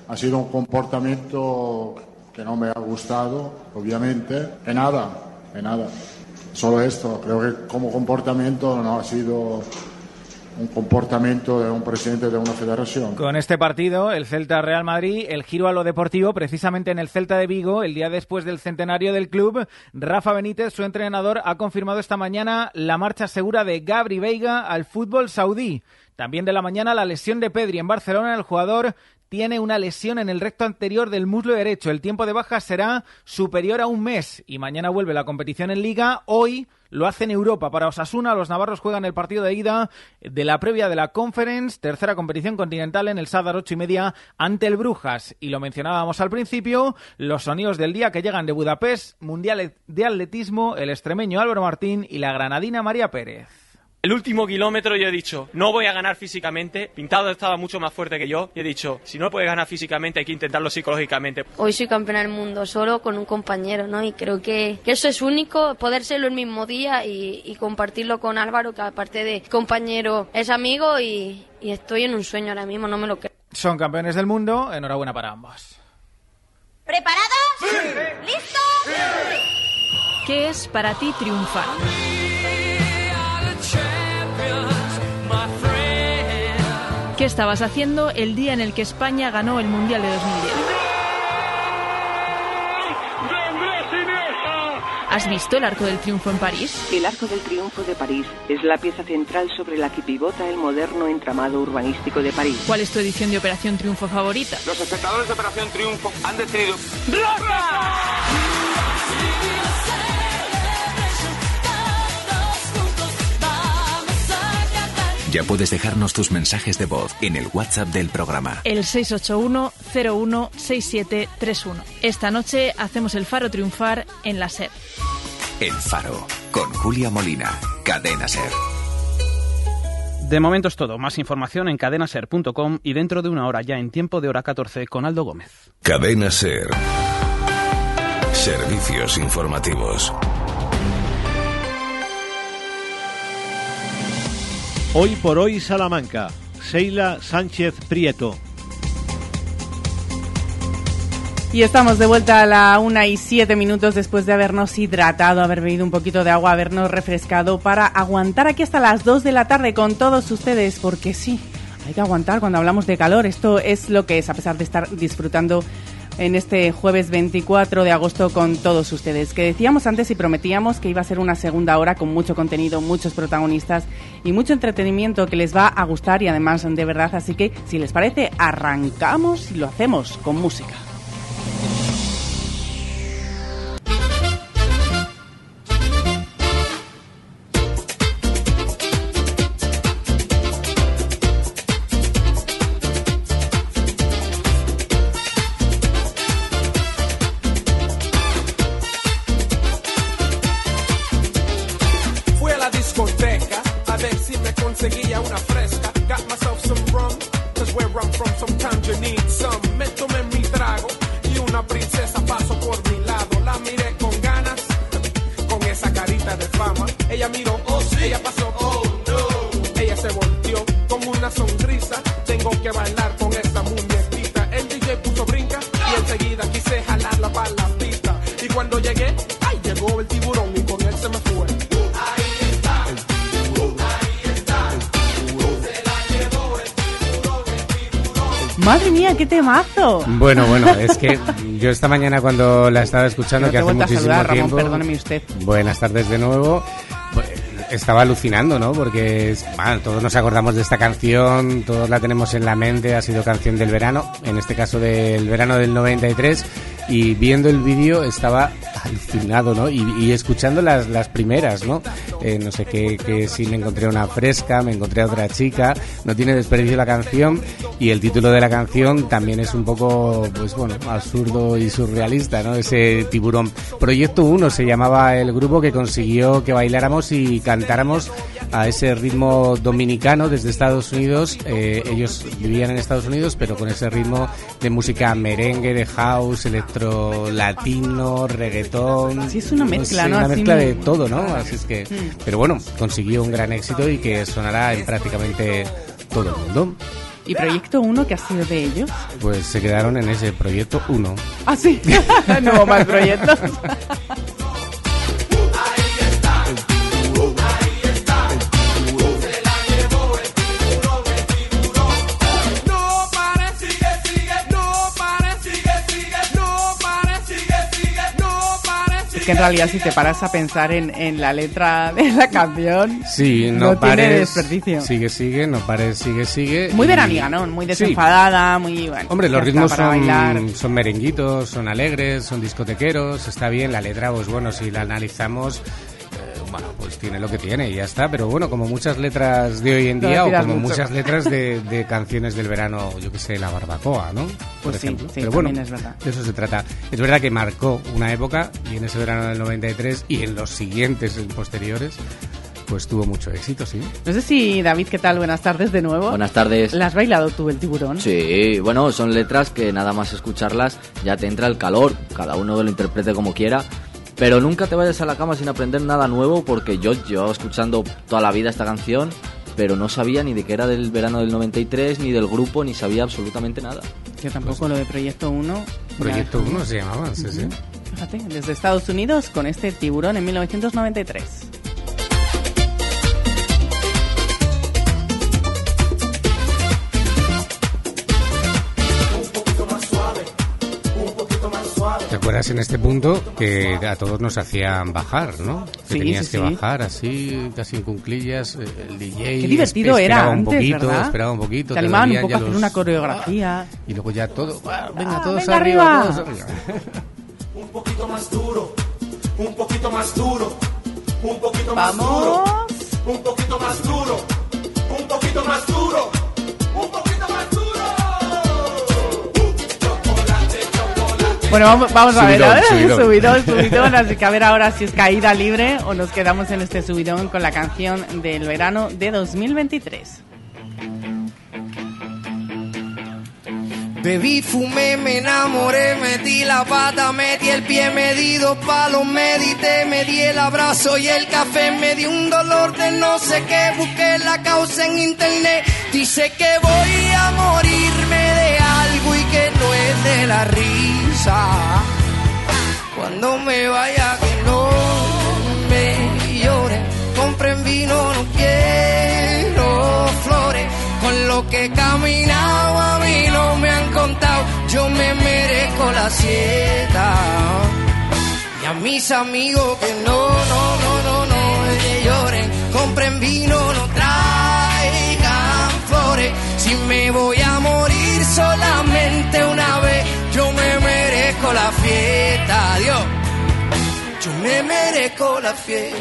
ha sido un comportamiento que no me ha gustado, obviamente. En nada, en nada. Solo esto. Creo que como comportamiento no ha sido un comportamiento de un presidente de una federación. Con este partido, el Celta Real Madrid, el giro a lo deportivo, precisamente en el Celta de Vigo, el día después del centenario del club, Rafa Benítez, su entrenador, ha confirmado esta mañana la marcha segura de Gabri Veiga al fútbol saudí. También de la mañana la lesión de Pedri en Barcelona, el jugador tiene una lesión en el recto anterior del muslo derecho. El tiempo de baja será superior a un mes y mañana vuelve la competición en Liga. Hoy lo hace en Europa. Para Osasuna, los navarros juegan el partido de ida de la previa de la Conference, tercera competición continental en el Sadar ocho y media ante el Brujas. Y lo mencionábamos al principio, los sonidos del día que llegan de Budapest, Mundial de Atletismo, el extremeño Álvaro Martín y la granadina María Pérez. El último kilómetro yo he dicho, no voy a ganar físicamente. Pintado estaba mucho más fuerte que yo. Y he dicho, si no puedes ganar físicamente, hay que intentarlo psicológicamente. Hoy soy campeona del mundo solo con un compañero, ¿no? Y creo que, eso es único, poder serlo el mismo día y, compartirlo con Álvaro, que aparte de compañero es amigo y, y estoy en un sueño ahora mismo, no me lo creo. Son campeones del mundo, enhorabuena para ambos. ¿Preparados? Sí. ¿Listos? ¿Qué es para ti triunfar? ¿Qué estabas haciendo el día en el que España ganó el Mundial de 2010? ¿Has visto el Arco del Triunfo en París? El Arco del Triunfo de París es la pieza central sobre la que pivota el moderno entramado urbanístico de París. ¿Cuál es tu edición de Operación Triunfo favorita? Los espectadores de Operación Triunfo han decidido... Ya puedes dejarnos tus mensajes de voz en el WhatsApp del programa. El 681-016731. Esta noche hacemos el Faro triunfar en la SER. El Faro, con Julia Molina, Cadena SER. De momento es todo. Más información en cadenaser.com y dentro de una hora ya en tiempo de hora 14 con Aldo Gómez. Cadena SER. Servicios informativos. Hoy por hoy Salamanca. Seila Sánchez Prieto. Y estamos de vuelta a la una y siete minutos después de habernos hidratado, haber bebido un poquito de agua, habernos refrescado para aguantar aquí hasta las dos de la tarde con todos ustedes, porque sí, hay que aguantar cuando hablamos de calor. Esto es lo que es, a pesar de estar disfrutando en este jueves 24 de agosto con todos ustedes. Que decíamos antes y prometíamos que iba a ser una segunda hora con mucho contenido, muchos protagonistas y mucho entretenimiento que les va a gustar y además de verdad. Así que si les parece, arrancamos y lo hacemos con música. Bueno, bueno, es que yo esta mañana cuando la estaba escuchando, que hace muchísimo saludar, tiempo. Ramón, perdóneme usted. Buenas tardes de nuevo. Estaba alucinando, ¿no? Porque bueno, todos nos acordamos de esta canción, todos la tenemos en la mente, ha sido canción del verano, en este caso del verano del 93 y viendo el vídeo estaba alucinado, ¿no? Y, escuchando las, las primeras, ¿no? Eh, no sé qué, que si me encontré una fresca, me encontré a otra chica, no tiene desperdicio la canción y el título de la canción también es un poco, pues bueno, absurdo y surrealista, ¿no? Ese tiburón. Proyecto 1 se llamaba el grupo que consiguió que bailáramos y cantáramos a ese ritmo dominicano desde Estados Unidos. Eh, ellos vivían en Estados Unidos, pero con ese ritmo de música merengue, de house, electro latino, reggaetón. Sí, es una mezcla, ¿no? Una mezcla de todo, ¿no? Así es que. Mm. Pero bueno, consiguió un gran éxito y que sonará en prácticamente todo el mundo. ¿Y Proyecto 1 qué ha sido de ellos? Pues se quedaron en ese Proyecto 1. Ah, sí. no hubo más proyectos. que en realidad si te paras a pensar en, en la letra de la canción, sí, no, tiene desperdicio. Sigue, sigue, no pares, sigue, sigue. Muy veraniga, ¿no? Muy desenfadada, muy... Bueno, Hombre, los ritmos son, son merenguitos, son alegres, son discotequeros, está bien. La letra, pues bueno, si la analizamos bueno, pues tiene lo que tiene y ya está. Pero bueno, como muchas letras de hoy en día o como muchas letras de, canciones del verano, yo que sé, la barbacoa, ¿no? Por pues ejemplo. Pero bueno, es verdad. de eso se trata. Es verdad que marcó una época y en ese verano del 93 y en los siguientes posteriores pues tuvo mucho éxito, sí. No sé si, David, ¿qué tal? Buenas tardes de nuevo. Buenas tardes. ¿La has bailado tú, el tiburón? Sí, bueno, son letras que nada más escucharlas ya te entra el calor, cada uno lo interprete como quiera, pero nunca te vayas a la cama sin aprender nada nuevo porque yo llevaba escuchando toda la vida esta canción, pero no sabía ni de qué era del verano del 93, ni del grupo, ni sabía absolutamente nada. Yo tampoco lo de Proyecto 1. Proyecto 1 se llamaba, sí, sí. Fíjate, desde Estados Unidos con este tiburón en 1993. En este punto que a todos nos hacían bajar, ¿no? Que tenías que bajar así, casi en cunclillas, eh, el DJ. Qué divertido era un antes, poquito, ¿verdad? Esperaba un poquito. Te animaban un poco a hacer una coreografía. Y luego ya todo, venga, ah, todos venga arriba, todos arriba. un poquito más duro, un poquito más duro, un poquito más duro, un poquito más duro, Bueno, vamos, vamos a ver, a subidón. subidón, subidón, así que a ver ahora si es caída libre o nos quedamos en este subidón con la canción del verano de 2023. Bebí, fumé, me enamoré, metí la pata, metí el pie, me di dos palos, medité, me di el abrazo y el café, me di un dolor de no sé qué, busqué la causa en internet, dice que voy a morirme de algo y que no es de la risa. Cuando me vaya que no me llore, compren vino, no quiero flores, con lo que he caminado a mí no me han contado, yo me merezco la sieta. Y a mis amigos que no, no, no, no, no lloren, compren vino, no traigan flores, si me voy a morir solamente una vez, yo me merezco la fiesta, Dios. Yo me merezco la fiesta.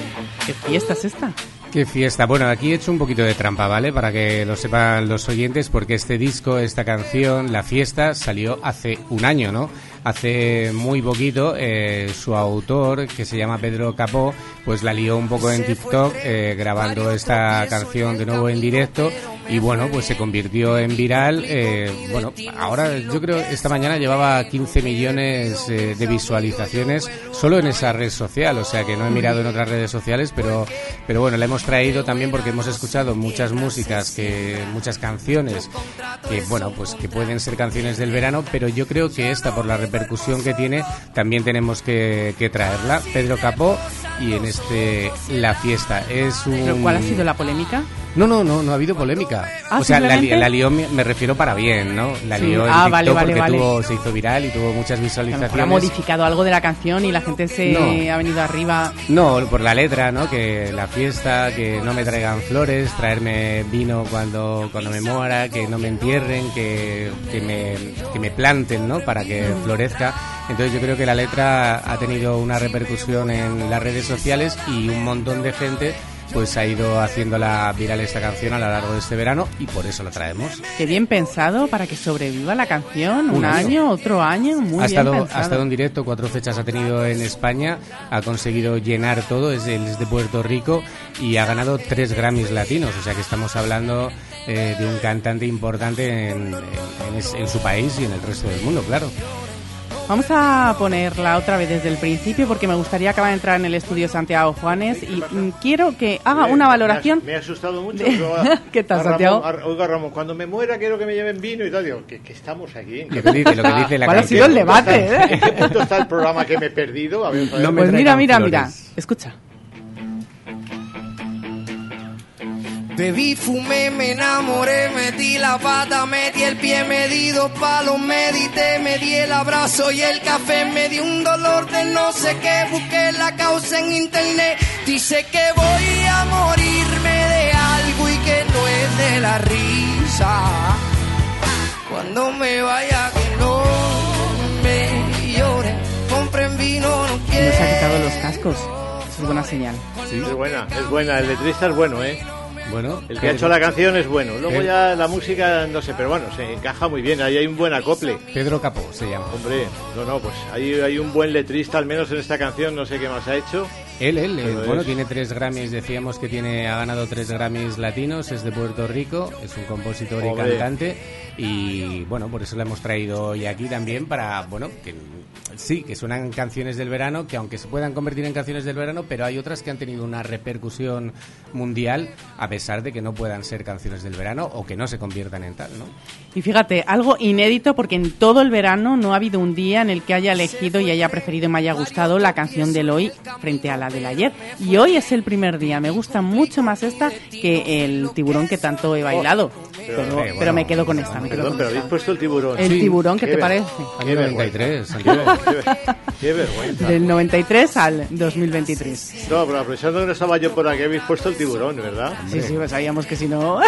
¿Qué fiesta es esta? Qué fiesta. Bueno, aquí he hecho un poquito de trampa, ¿vale? Para que lo sepan los oyentes, porque este disco, esta canción, La Fiesta, salió hace un año, ¿no? Hace muy poquito, eh, su autor, que se llama Pedro Capó, pues la lió un poco en TikTok eh, grabando esta canción de nuevo en directo y bueno, pues se convirtió en viral. Eh, bueno, ahora yo creo esta mañana llevaba 15 millones eh, de visualizaciones solo en esa red social, o sea que no he mirado en otras redes sociales, pero, pero bueno, la hemos traído también porque hemos escuchado muchas músicas, que, muchas canciones que bueno, pues que pueden ser canciones del verano, pero yo creo que esta por la repercusión que tiene también tenemos que, que traerla. Pedro Capó y en este La Fiesta. Es un... cuál ha sido la polémica? No, no, no, no ha habido polémica. Ah, o sea, la, la lió, me, refiero para bien, ¿no? La lió en ah, TikTok vale, vale, porque Tuvo, se hizo viral y tuvo muchas visualizaciones. ha modificado algo de la canción y la gente se ha venido arriba. No, por la letra, ¿no? Que la fiesta, que no me traigan flores, traerme vino cuando, cuando me muera, que no me entierren, que, que, me, que me planten, ¿no? Para que florezca. Entonces yo creo que la letra ha tenido una repercusión en las redes sociales y un montón de gente pues ha ido haciéndola viral esta canción a lo largo de este verano y por eso la traemos. Qué bien pensado para que sobreviva la canción. Un, año, otro año, muy ha bien estado, pensado. Ha estado en directo, cuatro fechas ha tenido en España, ha conseguido llenar todo, es, es de Puerto Rico y ha ganado tres Grammys latinos, o sea que estamos hablando eh, de un cantante importante en, en- en en su país y en el resto del mundo, claro. Vamos a ponerla otra vez desde el principio porque me gustaría acabar de entrar en el estudio Santiago Juanes y mm, quiero que haga Eh, una me ha- valoración. Me ha, asustado mucho. de- Yo a- ¿Qué tal, Santiago? a- oiga, Ramón, cuando me muera quiero que me lleven vino y tal. Digo, que, que estamos aquí. ¿En qué Lo que dice- lo que punto dice la? ¿Cuál ha sido el ¿En qué punto debate, está- eh? ¿En qué punto está el programa que me he perdido? A ver, a ver. No me Pues mira, mira, flores. mira. Escucha. Bebí, fumé, me enamoré, metí la pata, metí el pie, me di dos palos, medité, me di el abrazo y el café, me di un dolor de no sé qué, busqué la causa en internet, dice que voy a morirme de algo y que no es de la risa. Cuando me vaya que no me lloren, compren vino, no Nos quiero. ha quitado los cascos. Eso es buena señal. Es buena, es buena. El letrista es bueno, ¿eh? Bueno, El que ha hecho la canción es bueno. Luego Pedro- ya la música, no sé, pero bueno, se encaja muy bien. Ahí hay un buen acople. Pedro Capó se llama. Hombre, no, no, pues ahí hay un buen letrista, al menos en esta canción, no sé qué más ha hecho. Él, él, eh, Pero bueno, es- tiene tres Grammys, decíamos que tiene, ha ganado tres Grammys latinos, es de Puerto Rico, es un compositor y cantante y bueno, por eso lo hemos traído hoy aquí también para, bueno, que sí, que suenan canciones del verano, que aunque se puedan convertir en canciones del verano, pero hay otras que han tenido una repercusión mundial a pesar de que no puedan ser canciones del verano o que no se conviertan en tal, ¿no? Y fíjate, algo inédito porque en todo el verano no ha habido un día en el que haya elegido y haya preferido y me haya gustado la canción del hoy frente a la del ayer. Y hoy es el primer día. Me gusta mucho más esta que el tiburón que tanto he bailado. Pero, Pero, pero, eh, bueno, me quedo con esta. Me quedo Perdón, con pero esta. habéis puesto el tiburón. El tiburón, ¿qué te parece? Qué Año vergüenza. 93, Qué, vergüenza. Del 93 al 2023. No, pero aprovechando que no estaba yo por aquí, habéis puesto el tiburón, ¿verdad? Sí, sí, pues sabíamos que si no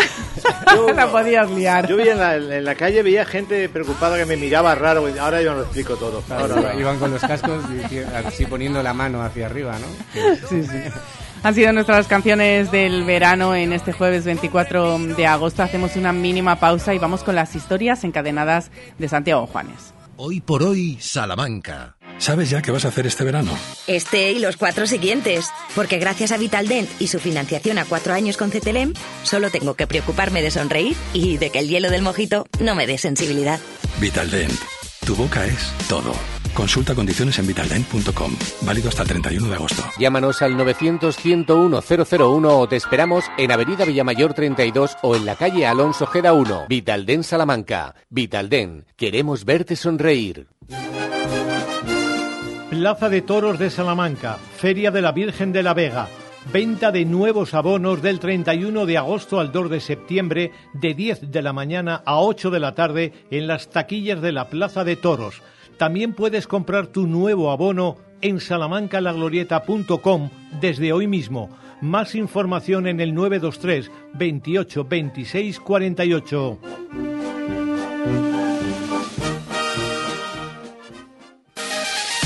la podías liar. Yo vi en la, en la calle, veía gente preocupada que me miraba raro. Ahora yo lo explico todo. Ahora, ahora. Iban con los cascos y así poniendo la mano hacia arriba, ¿no? Sí, sí. Han sido nuestras canciones del verano en este jueves 24 de agosto. Hacemos una mínima pausa y vamos con las historias encadenadas de Santiago Juanes. Hoy por hoy, Salamanca. ¿Sabes ya qué vas a hacer este verano? Este y los cuatro siguientes. Porque gracias a Vitaldent y su financiación a cuatro años con CTLM, solo tengo que preocuparme de sonreír y de que el hielo del mojito no me dé sensibilidad. Vitaldent. Tu boca es todo. Consulta condiciones en vitaldent.com. Válido hasta el 31 de agosto. Llámanos al 900-101-001 o te esperamos en Avenida Villamayor 32 o en la calle Alonso Geda 1. Vitalden Salamanca. Vitalden. Queremos verte sonreír. Plaza de Toros de Salamanca, Feria de la Virgen de la Vega. Venta de nuevos abonos del 31 de agosto al 2 de septiembre de 10 de la mañana a 8 de la tarde en las taquillas de la Plaza de Toros. También puedes comprar tu nuevo abono en salamancalaglorieta.com desde hoy mismo. Más información en el 923 28 26 48.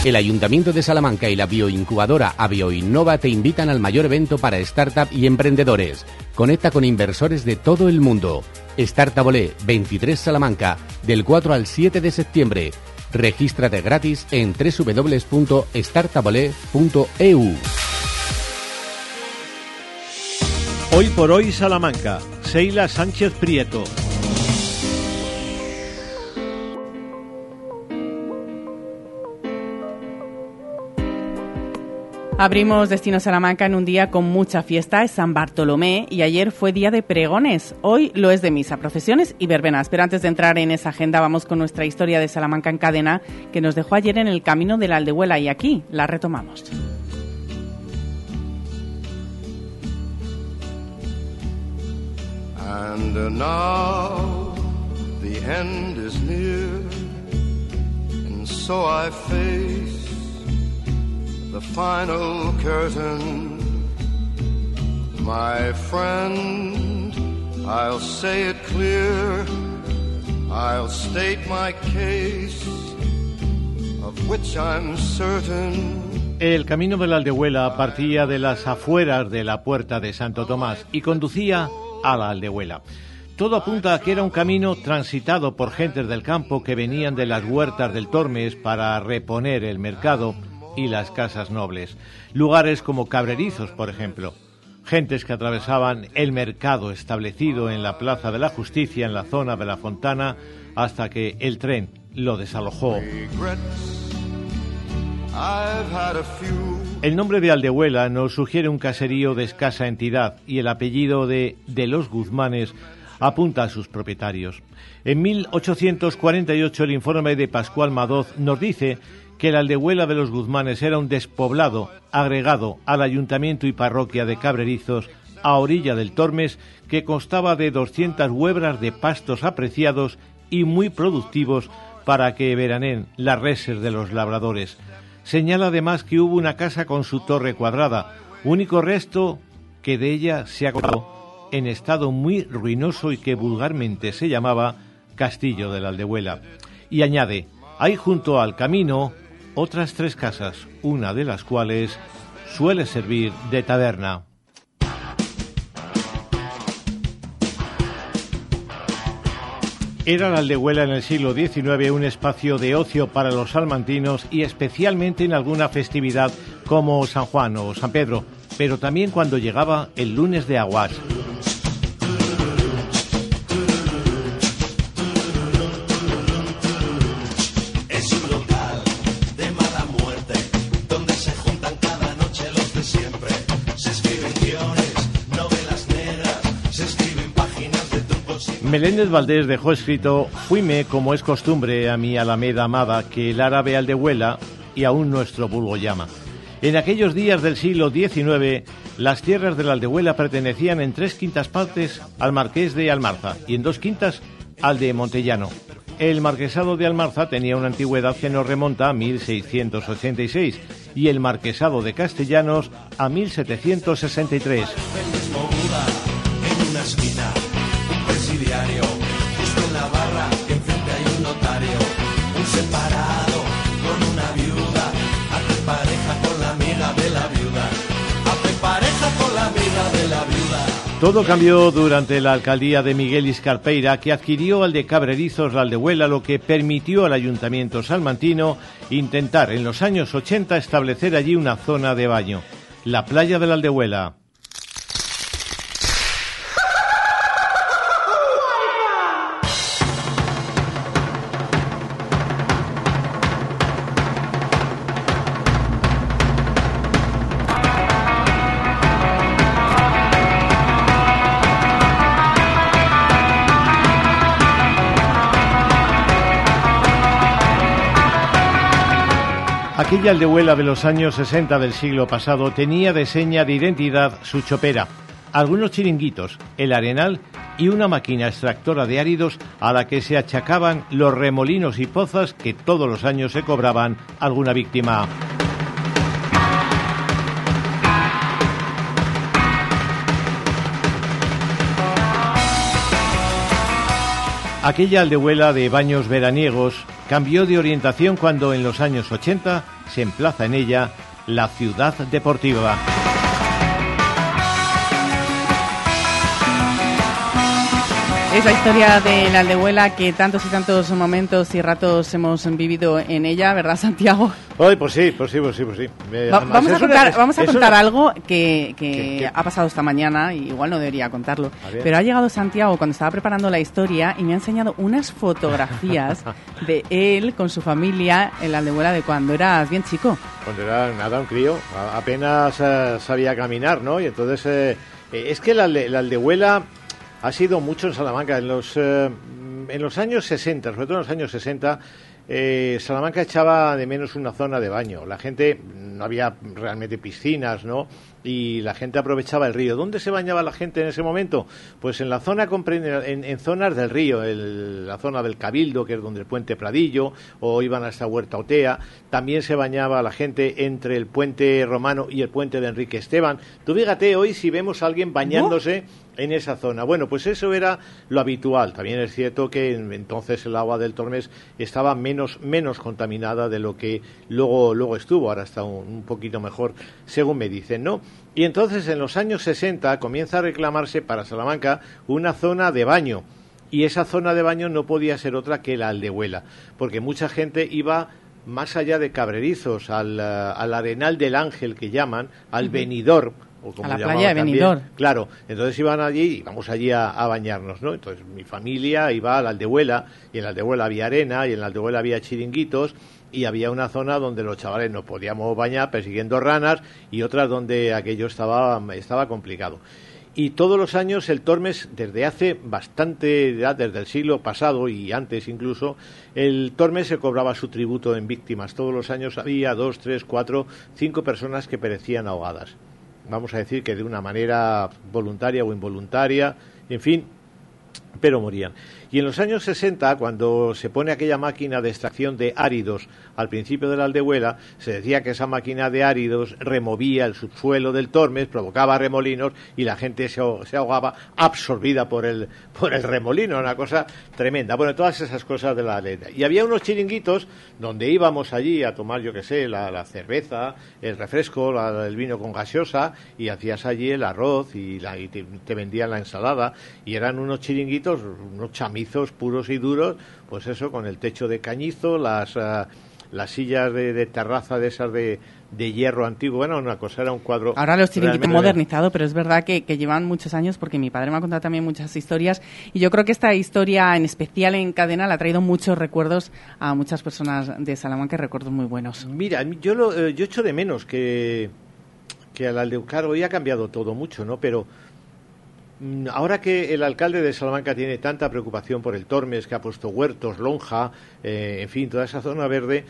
El Ayuntamiento de Salamanca y la bioincubadora Avioinnova te invitan al mayor evento para startup y emprendedores. Conecta con inversores de todo el mundo. Startup Olé 23 Salamanca, del 4 al 7 de septiembre. Regístrate gratis en www.startupolé.eu. Hoy por hoy Salamanca, Seila Sánchez Prieto. Abrimos Destino Salamanca en un día con mucha fiesta, es San Bartolomé y ayer fue día de pregones. Hoy lo es de misa, procesiones y verbenas. Pero antes de entrar en esa agenda vamos con nuestra historia de Salamanca en cadena que nos dejó ayer en el camino de la Aldehuela y aquí la retomamos. The final curtain. My friend, I'll say it clear, I'll state my case. of which I'm certain. El camino de la Aldehuela partía de las afueras de la puerta de Santo Tomás y conducía a la Aldehuela. Todo apunta a que era un camino transitado por gentes del campo que venían de las huertas del Tormes para reponer el mercado y las casas nobles. Lugares como Cabrerizos, por ejemplo. Gentes que atravesaban el mercado establecido en la Plaza de la Justicia, en la zona de la Fontana, hasta que el tren lo desalojó. El nombre de Aldehuela nos sugiere un caserío de escasa entidad y el apellido de de los Guzmanes apunta a sus propietarios. En 1848 el informe de Pascual Madoz nos dice que la Aldehuela de los Guzmanes era un despoblado agregado al ayuntamiento y parroquia de Cabrerizos a orilla del Tormes que constaba de 200 huebras de pastos apreciados y muy productivos para que veranen las reses de los labradores. Señala además que hubo una casa con su torre cuadrada, único resto que de ella se conservado en estado muy ruinoso y que vulgarmente se llamaba Castillo de la Aldehuela. Y añade, hay junto al camino otras tres casas, una de las cuales suele servir de taberna. Era la Aldehuela en el siglo XIX un espacio de ocio para los salmantinos y especialmente en alguna festividad como San Juan o San Pedro, pero también cuando llegaba el lunes de aguas. Meléndez Valdés dejó escrito Fuime como es costumbre a mi alameda amada que el árabe aldehuela y aún nuestro vulgo llama. En aquellos días del siglo XIX, las tierras de la Aldehuela pertenecían en tres quintas partes al marqués de Almarza y en dos quintas al de Montellano. El marquesado de Almarza tenía una antigüedad que nos remonta a 1686 y el marquesado de Castellanos a 1763. Con una viuda, pareja con la amiga de la viuda, pareja con la de la viuda. Todo cambió durante la alcaldía de Miguel Iscarpeira, que adquirió al de Cabrerizos la Aldehuela, lo que permitió al ayuntamiento salmantino intentar en los años 80 establecer allí una zona de baño, la playa de la Aldehuela. Aquella aldehuela de los años 60 del siglo pasado tenía de seña de identidad su chopera, algunos chiringuitos, el arenal y una máquina extractora de áridos a la que se achacaban los remolinos y pozas que todos los años se cobraban alguna víctima. Aquella aldehuela de baños veraniegos cambió de orientación cuando en los años 80 se emplaza en ella la ciudad deportiva. Esa historia de la aldehuela que tantos y tantos momentos y ratos hemos vivido en ella, ¿verdad, Santiago? Hoy, pues sí, pues sí, pues sí, pues sí. Eh, Va- además, vamos a contar, es- vamos a contar algo que, que ¿Qué- qué? ha pasado esta mañana, y igual no debería contarlo, pero ha llegado Santiago cuando estaba preparando la historia y me ha enseñado unas fotografías de él con su familia en la aldehuela de cuando eras bien chico. Cuando era nada, un crío, apenas eh, sabía caminar, ¿no? Y entonces, eh, eh, es que la, la aldehuela ha sido mucho en Salamanca. En los, eh, en los años 60, sobre todo en los años 60, eh, Salamanca echaba de menos una zona de baño. La gente, no había realmente piscinas, ¿no? y la gente aprovechaba el río. ¿Dónde se bañaba la gente en ese momento? Pues en la zona en, en zonas del río, la zona del Cabildo, que es donde el puente Pradillo, o iban hasta Huerta Otea. También se bañaba la gente entre el puente romano y el puente de Enrique Esteban. Tú fíjate hoy si vemos a alguien bañándose en esa zona. Bueno, pues eso era lo habitual. También es cierto que entonces el agua del Tormes estaba menos, menos contaminada de lo que luego, luego estuvo. Ahora está un, poquito mejor, según me dicen, ¿no? Y entonces en los años 60 comienza a reclamarse para Salamanca una zona de baño. Y esa zona de baño no podía ser otra que la Aldehuela, porque mucha gente iba más allá de Cabrerizos, al, al Arenal del Ángel que llaman, al venidor a la playa de Benidorm. Claro, entonces iban allí y vamos allí a, bañarnos, ¿no? Entonces mi familia iba a la Aldehuela y en la Aldehuela había arena y en la Aldehuela había chiringuitos y había una zona donde los chavales nos podíamos bañar persiguiendo ranas y otras donde aquello estaba, estaba complicado. Y todos los años el Tormes, desde hace bastante, ya desde el siglo pasado y antes incluso, el Tormes se cobraba su tributo en víctimas. Todos los años había dos, tres, cuatro, cinco personas que perecían ahogadas vamos a decir que de una manera voluntaria o involuntaria, en fin, pero morían. Y en los años 60, cuando se pone aquella máquina de extracción de áridos al principio de la aldehuela, se decía que esa máquina de áridos removía el subsuelo del Tormes, provocaba remolinos y la gente se, ahogaba absorbida por el, por el remolino, una cosa tremenda. Bueno, todas esas cosas de la letra. Y había unos chiringuitos donde íbamos allí a tomar, yo qué sé, la, cerveza, el refresco, el vino con gaseosa y hacías allí el arroz y, te, vendían la ensalada y eran unos chiringuitos, unos chamizos puros y duros, pues eso, con el techo de cañizo, las... Ah, las sillas de, terraza de esas de, hierro antiguo, bueno, una cosa era un cuadro. Ahora los chiringuitos modernizado, pero es verdad que, llevan muchos años porque mi padre me ha contado también muchas historias y yo creo que esta historia en especial en cadena le ha traído muchos recuerdos a muchas personas de Salamanca, recuerdos muy buenos. Mira, yo lo, eh, yo echo de menos que que al Aldeucar hoy ha cambiado todo mucho, ¿no? Pero ahora que el alcalde de Salamanca tiene tanta preocupación por el Tormes, que ha puesto huertos, lonja, eh, en fin, toda esa zona verde,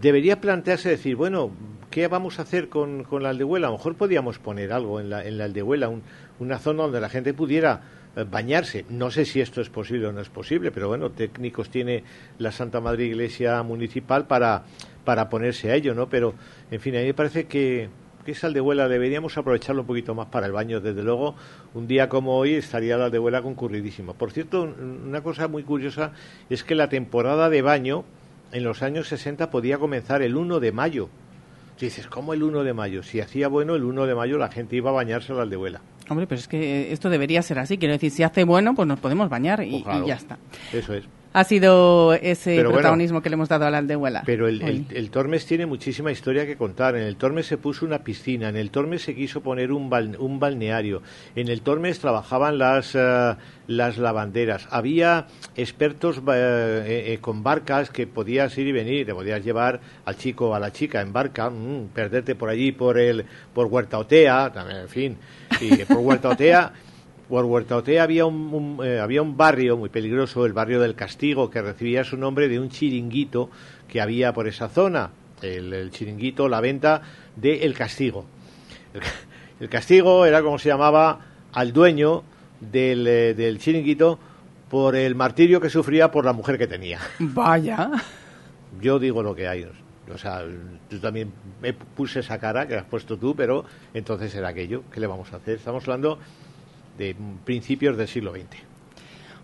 debería plantearse decir, bueno, ¿qué vamos a hacer con, con la aldehuela? A lo mejor podíamos poner algo en la, en la aldehuela, una zona donde la gente pudiera eh, bañarse. No sé si esto es posible o no es posible, pero bueno, técnicos tiene la Santa Madre Iglesia Municipal para, para ponerse a ello, ¿no? Pero, en fin, a mí me parece que, que esa aldehuela deberíamos aprovecharlo un poquito más para el baño. Desde luego, un día como hoy estaría la aldehuela concurridísima. Por cierto, una cosa muy curiosa es que la temporada de baño en los años 60 podía comenzar el 1 de mayo. dices, ¿cómo el 1 de mayo? Si hacía bueno, el 1 de mayo la gente iba a bañarse a la aldehuela. Hombre, pero es que esto debería ser así. Quiero decir, si hace bueno, pues nos podemos bañar y pues ya está. Eso es ha sido ese protagonismo que le hemos dado a la aldehuela. Pero el, Tormes tiene muchísima historia que contar. En el Tormes se puso una piscina, en el Tormes se quiso poner un, un balneario, en el Tormes trabajaban las, eh, las lavanderas, había expertos eh, eh, con barcas que podías ir y venir, te podías llevar al chico o a la chica en barca, mm, perderte por allí por, el, por Huerta Otea, también, en fin, y por Huerta Otea. Por Huertaotea había un, eh, había un barrio muy peligroso, el barrio del Castigo, que recibía su nombre de un chiringuito que había por esa zona. El, chiringuito, la venta de El Castigo. El, Castigo era como se llamaba al dueño del, eh, del chiringuito por el martirio que sufría por la mujer que tenía. Vaya. Yo digo lo que hay. O sea, yo también me puse esa cara que has puesto tú, pero entonces era aquello. ¿Qué le vamos a hacer? Estamos hablando de principios del siglo XX.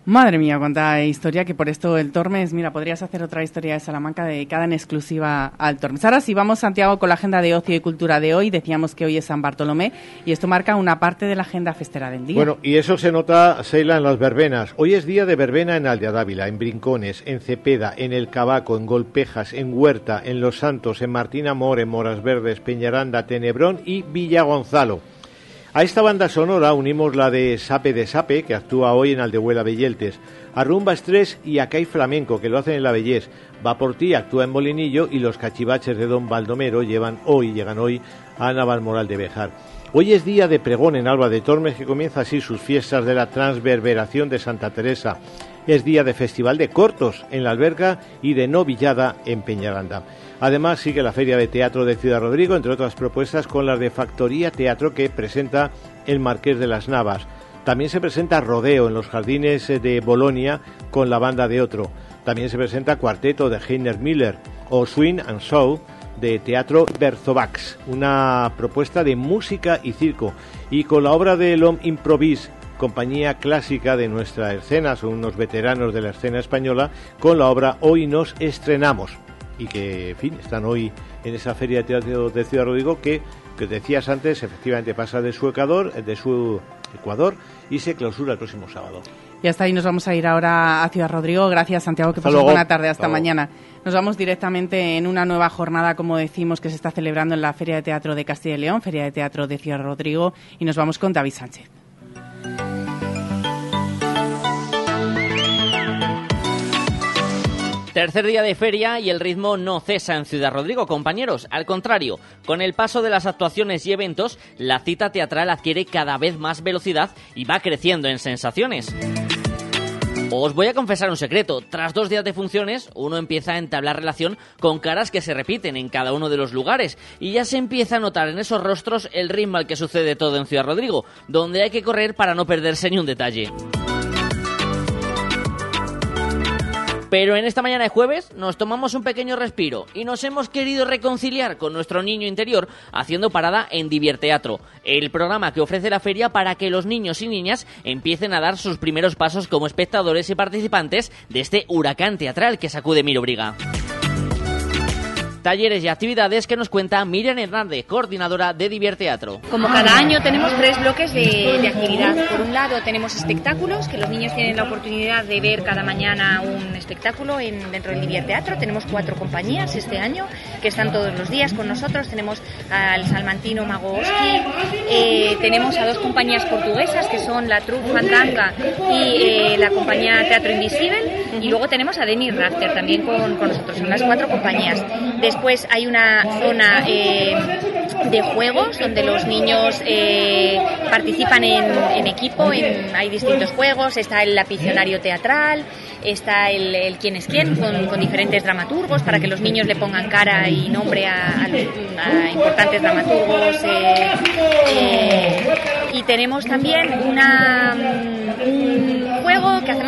Madre mía, cuánta historia, que por esto el Tormes, mira, podrías hacer otra historia de Salamanca dedicada en exclusiva al Tormes. Ahora sí, vamos, Santiago, con la agenda de ocio y cultura de hoy. Decíamos que hoy es San Bartolomé y esto marca una parte de la agenda festera del día. Bueno, y eso se nota, Seila, en las verbenas. Hoy es día de verbena en Aldea Dávila, en Brincones, en Cepeda, en El Cabaco, en Golpejas, en Huerta, en Los Santos, en Martín Amor, en Moras Verdes, Peñaranda, Tenebrón y Villa Gonzalo. A esta banda sonora unimos la de Sape de Sape, que actúa hoy en Aldehuela Belleltes, a Rumba Estrés y a Cai Flamenco, que lo hacen en La Bellés. Va por ti, actúa en Molinillo y los cachivaches de Don Baldomero llevan hoy, llegan hoy a Navalmoral de Bejar. Hoy es día de pregón en Alba de Tormes, que comienza así sus fiestas de la transverberación de Santa Teresa. Es día de festival de cortos en la alberca y de novillada en Peñaranda. Además, sigue la Feria de Teatro de Ciudad Rodrigo, entre otras propuestas, con las de Factoría Teatro que presenta el Marqués de las Navas. También se presenta Rodeo en los jardines eh, de Bolonia con la banda de otro. También se presenta Cuarteto de Heiner Miller o Swing and Show de Teatro Berzovax, una propuesta de música y circo. Y con la obra de L'Homme Improvise, compañía clásica de nuestra escena, son unos veteranos de la escena española, con la obra Hoy nos estrenamos y que, en fin, están hoy en esa feria de teatro de Ciudad Rodrigo que, que decías antes, efectivamente pasa de su Ecuador, de su Ecuador y se clausura el próximo sábado. Y hasta ahí nos vamos a ir ahora a Ciudad Rodrigo. Gracias, Santiago, que pases buena tarde. Hasta Hasta mañana. Nos vamos directamente en una nueva jornada, como decimos, que se está celebrando en la Feria de Teatro de Castilla y León, Feria de Teatro de Ciudad Rodrigo, y nos vamos con David Sánchez. Tercer día de feria y el ritmo no cesa en Ciudad Rodrigo, compañeros. Al contrario, con el paso de las actuaciones y eventos, la cita teatral adquiere cada vez más velocidad y va creciendo en sensaciones. Os voy a confesar un secreto. Tras dos días de funciones, uno empieza a entablar relación con caras que se repiten en cada uno de los lugares y ya se empieza a notar en esos rostros el ritmo al que sucede todo en Ciudad Rodrigo, donde hay que correr para no perderse ni un detalle. Pero en esta mañana de jueves nos tomamos un pequeño respiro y nos hemos querido reconciliar con nuestro niño interior haciendo parada en Divierteatro, el programa que ofrece la feria para que los niños y niñas empiecen a dar sus primeros pasos como espectadores y participantes de este huracán teatral que sacude Mirobriga. Talleres y actividades que nos cuenta Miriam Hernández, coordinadora de Divierteatro. Como cada año tenemos tres bloques de, de actividad. Por un lado tenemos espectáculos, que los niños tienen la oportunidad de ver cada mañana un espectáculo en, dentro del Divierteatro. Tenemos cuatro compañías este año que están todos los días con nosotros. Tenemos al salmantino Magoski, eh, tenemos a dos compañías portuguesas que son la Troupe Fandanga y eh, la compañía Teatro Invisible. Y luego tenemos a Denis Rafter también con, con nosotros. Son las cuatro compañías. Después hay una zona eh, de juegos donde los niños eh, participan en, equipo, hay distintos juegos, está el lapicionario teatral, está el, quién es quién con, diferentes dramaturgos para que los niños le pongan cara y nombre a, importantes dramaturgos. eh, y tenemos también una,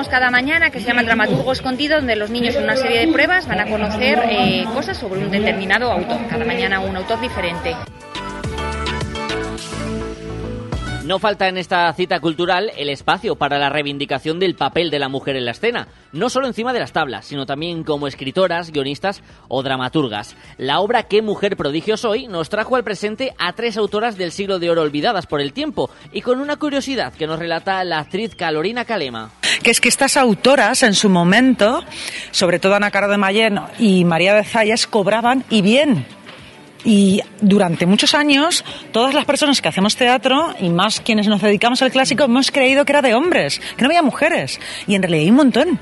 cada mañana que se llama dramaturgo escondido, donde los niños en una serie de pruebas van a conocer eh, cosas sobre un determinado autor. Cada mañana un autor diferente. No falta en esta cita cultural el espacio para la reivindicación del papel de la mujer en la escena, no solo encima de las tablas, sino también como escritoras, guionistas o dramaturgas. La obra Qué mujer prodigio soy nos trajo al presente a tres autoras del siglo de oro olvidadas por el tiempo y con una curiosidad que nos relata la actriz Calorina Calema. Que es que estas autoras en su momento, sobre todo Ana Caro de Mayen y María de Zayas, cobraban y bien. Y durante muchos años, todas las personas que hacemos teatro, y más quienes nos dedicamos al clásico, hemos creído que era de hombres, que no había mujeres. Y en realidad hay un montón.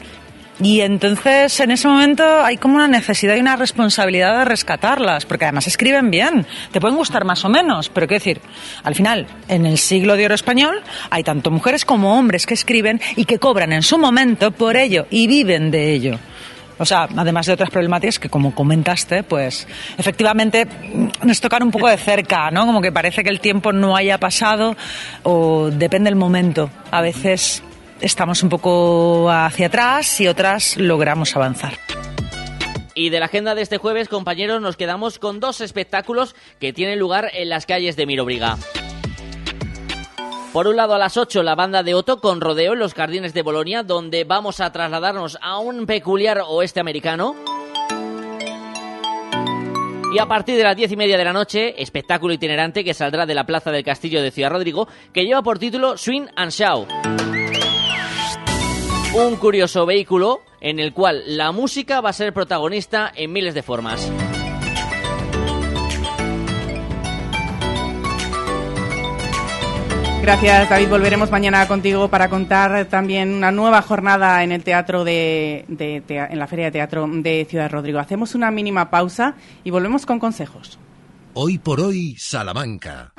Y entonces en ese momento hay como una necesidad y una responsabilidad de rescatarlas, porque además escriben bien, te pueden gustar más o menos, pero quiero decir, al final, en el siglo de oro español, hay tanto mujeres como hombres que escriben y que cobran en su momento por ello y viven de ello. O sea, además de otras problemáticas que, como comentaste, pues efectivamente nos tocan un poco de cerca, ¿no? Como que parece que el tiempo no haya pasado o depende del momento. A veces estamos un poco hacia atrás y otras logramos avanzar. Y de la agenda de este jueves, compañeros, nos quedamos con dos espectáculos que tienen lugar en las calles de Mirobriga. Por un lado, a las 8, la banda de Otto con rodeo en los jardines de Bolonia, donde vamos a trasladarnos a un peculiar oeste americano. Y a partir de las diez y media de la noche, espectáculo itinerante que saldrá de la plaza del Castillo de Ciudad Rodrigo, que lleva por título Swing and Shout. Un curioso vehículo en el cual la música va a ser protagonista en miles de formas. Gracias, David. Volveremos mañana contigo para contar también una nueva jornada en el teatro de, en la Feria de Teatro de Ciudad Rodrigo. Hacemos una mínima pausa y volvemos con consejos. Hoy por hoy, Salamanca.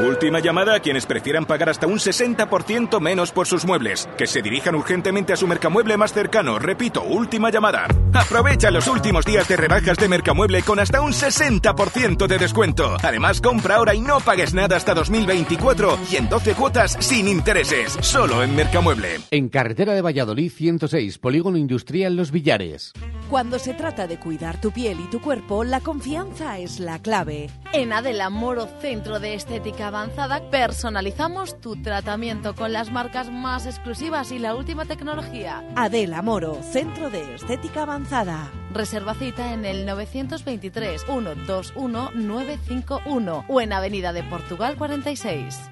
Última llamada a quienes prefieran pagar hasta un 60% menos por sus muebles. Que se dirijan urgentemente a su Mercamueble más cercano. Repito, última llamada. Aprovecha los últimos días de rebajas de Mercamueble con hasta un 60% de descuento. Además, compra ahora y no pagues nada hasta 2024 y en 12 cuotas sin intereses. Solo en Mercamueble. En carretera de Valladolid 106, Polígono Industrial Los Villares. Cuando se trata de cuidar tu piel y tu cuerpo, la confianza es la clave. En Adela Moro Centro de Estética Avanzada personalizamos tu tratamiento con las marcas más exclusivas y la última tecnología. Adela Moro, Centro de Estética Avanzada. Reserva cita en el 923 121 951 o en Avenida de Portugal 46.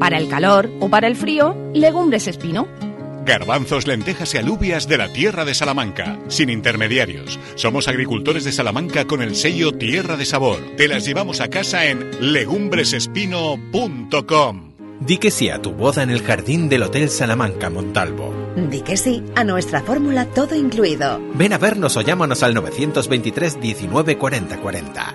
Para el calor o para el frío, legumbres espino. Garbanzos, lentejas y alubias de la tierra de Salamanca, sin intermediarios. Somos agricultores de Salamanca con el sello Tierra de Sabor. Te las llevamos a casa en legumbresespino.com. Di que sí a tu boda en el jardín del Hotel Salamanca Montalvo. Di que sí a nuestra fórmula todo incluido. Ven a vernos o llámanos al 923 19 40 40.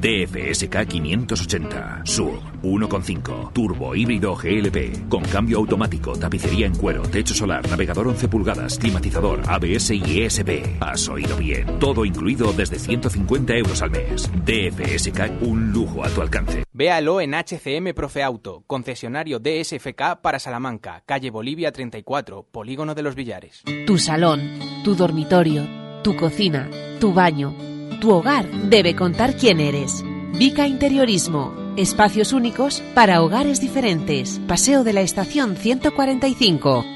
DFSK 580 Sur 1.5 Turbo híbrido GLP con cambio automático, tapicería en cuero, techo solar, navegador 11 pulgadas, climatizador, ABS y ESP. Has oído bien. Todo incluido desde 150 euros al mes. DFSK, un lujo a tu alcance. Véalo en HCM Profe Auto, concesionario DSFK para Salamanca, calle Bolivia 34, Polígono de los Villares. Tu salón, tu dormitorio, tu cocina, tu baño tu hogar debe contar quién eres. Vica Interiorismo. Espacios únicos para hogares diferentes. Paseo de la Estación 145.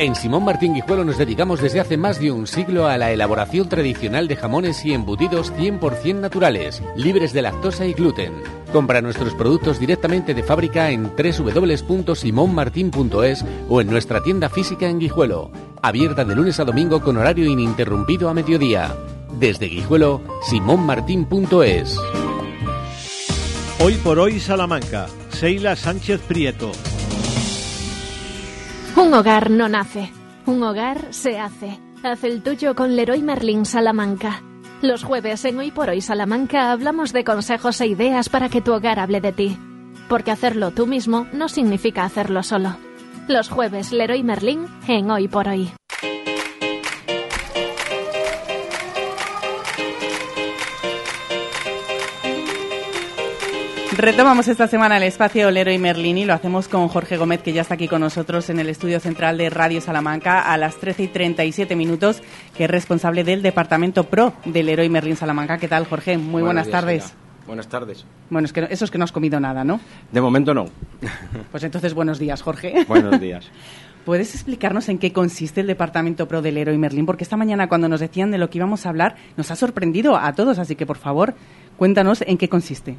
En Simón Martín Guijuelo nos dedicamos desde hace más de un siglo a la elaboración tradicional de jamones y embutidos 100% naturales, libres de lactosa y gluten. Compra nuestros productos directamente de fábrica en www.simonmartin.es o en nuestra tienda física en Guijuelo, abierta de lunes a domingo con horario ininterrumpido a mediodía. Desde Guijuelo, simonmartin.es. Hoy por hoy Salamanca, Seila Sánchez Prieto. Un hogar no nace, un hogar se hace. Haz el tuyo con Leroy Merlin Salamanca. Los jueves en Hoy por Hoy Salamanca hablamos de consejos e ideas para que tu hogar hable de ti. Porque hacerlo tú mismo no significa hacerlo solo. Los jueves Leroy Merlin en Hoy por Hoy. Retomamos esta semana el espacio Olero y Merlini. Lo hacemos con Jorge Gómez, que ya está aquí con nosotros en el estudio central de Radio Salamanca a las 13 y 37 minutos, que es responsable del departamento PRO del Leroy Merlin Salamanca. ¿Qué tal, Jorge? Muy buenas días, tardes. Buenas tardes. Bueno, es que eso es que no has comido nada, ¿no? De momento no. Pues entonces, buenos días, Jorge. Buenos días. ¿Puedes explicarnos en qué consiste el departamento PRO del Leroy Merlin? Porque esta mañana, cuando nos decían de lo que íbamos a hablar, nos ha sorprendido a todos. Así que, por favor, cuéntanos en qué consiste.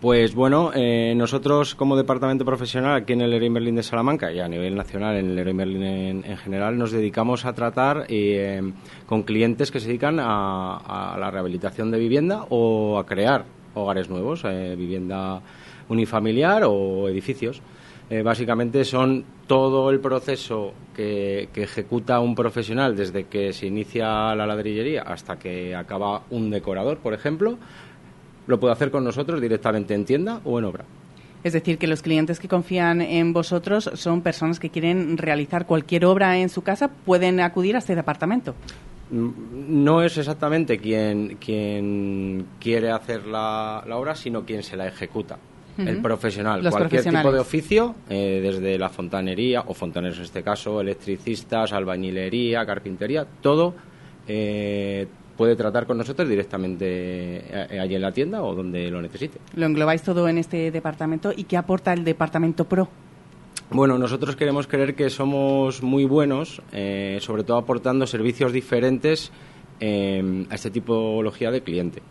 Pues bueno, eh, nosotros como departamento profesional aquí en el Leroy Merlin de Salamanca y a nivel nacional en el Leroy Merlin en, en general nos dedicamos a tratar eh, con clientes que se dedican a, la rehabilitación de vivienda o a crear hogares nuevos, eh, vivienda unifamiliar o edificios. Eh, básicamente son todo el proceso que, que ejecuta un profesional desde que se inicia la ladrillería hasta que acaba un decorador, por ejemplo, lo puede hacer con nosotros directamente en tienda o en obra. Es decir, que los clientes que confían en vosotros son personas que quieren realizar cualquier obra en su casa, pueden acudir a este departamento. No es exactamente quien, quien quiere hacer la, la obra, sino quien se la ejecuta. Uh -huh. El profesional, los cualquier tipo de oficio, eh, desde la fontanería, o fontaneros en este caso, electricistas, albañilería, carpintería, todo eh, puede tratar con nosotros directamente allí en la tienda o donde lo necesite. Lo englobáis todo en este departamento y qué aporta el departamento PRO. Bueno, nosotros queremos creer que somos muy buenos, eh, sobre todo aportando servicios diferentes eh, a este tipología de cliente.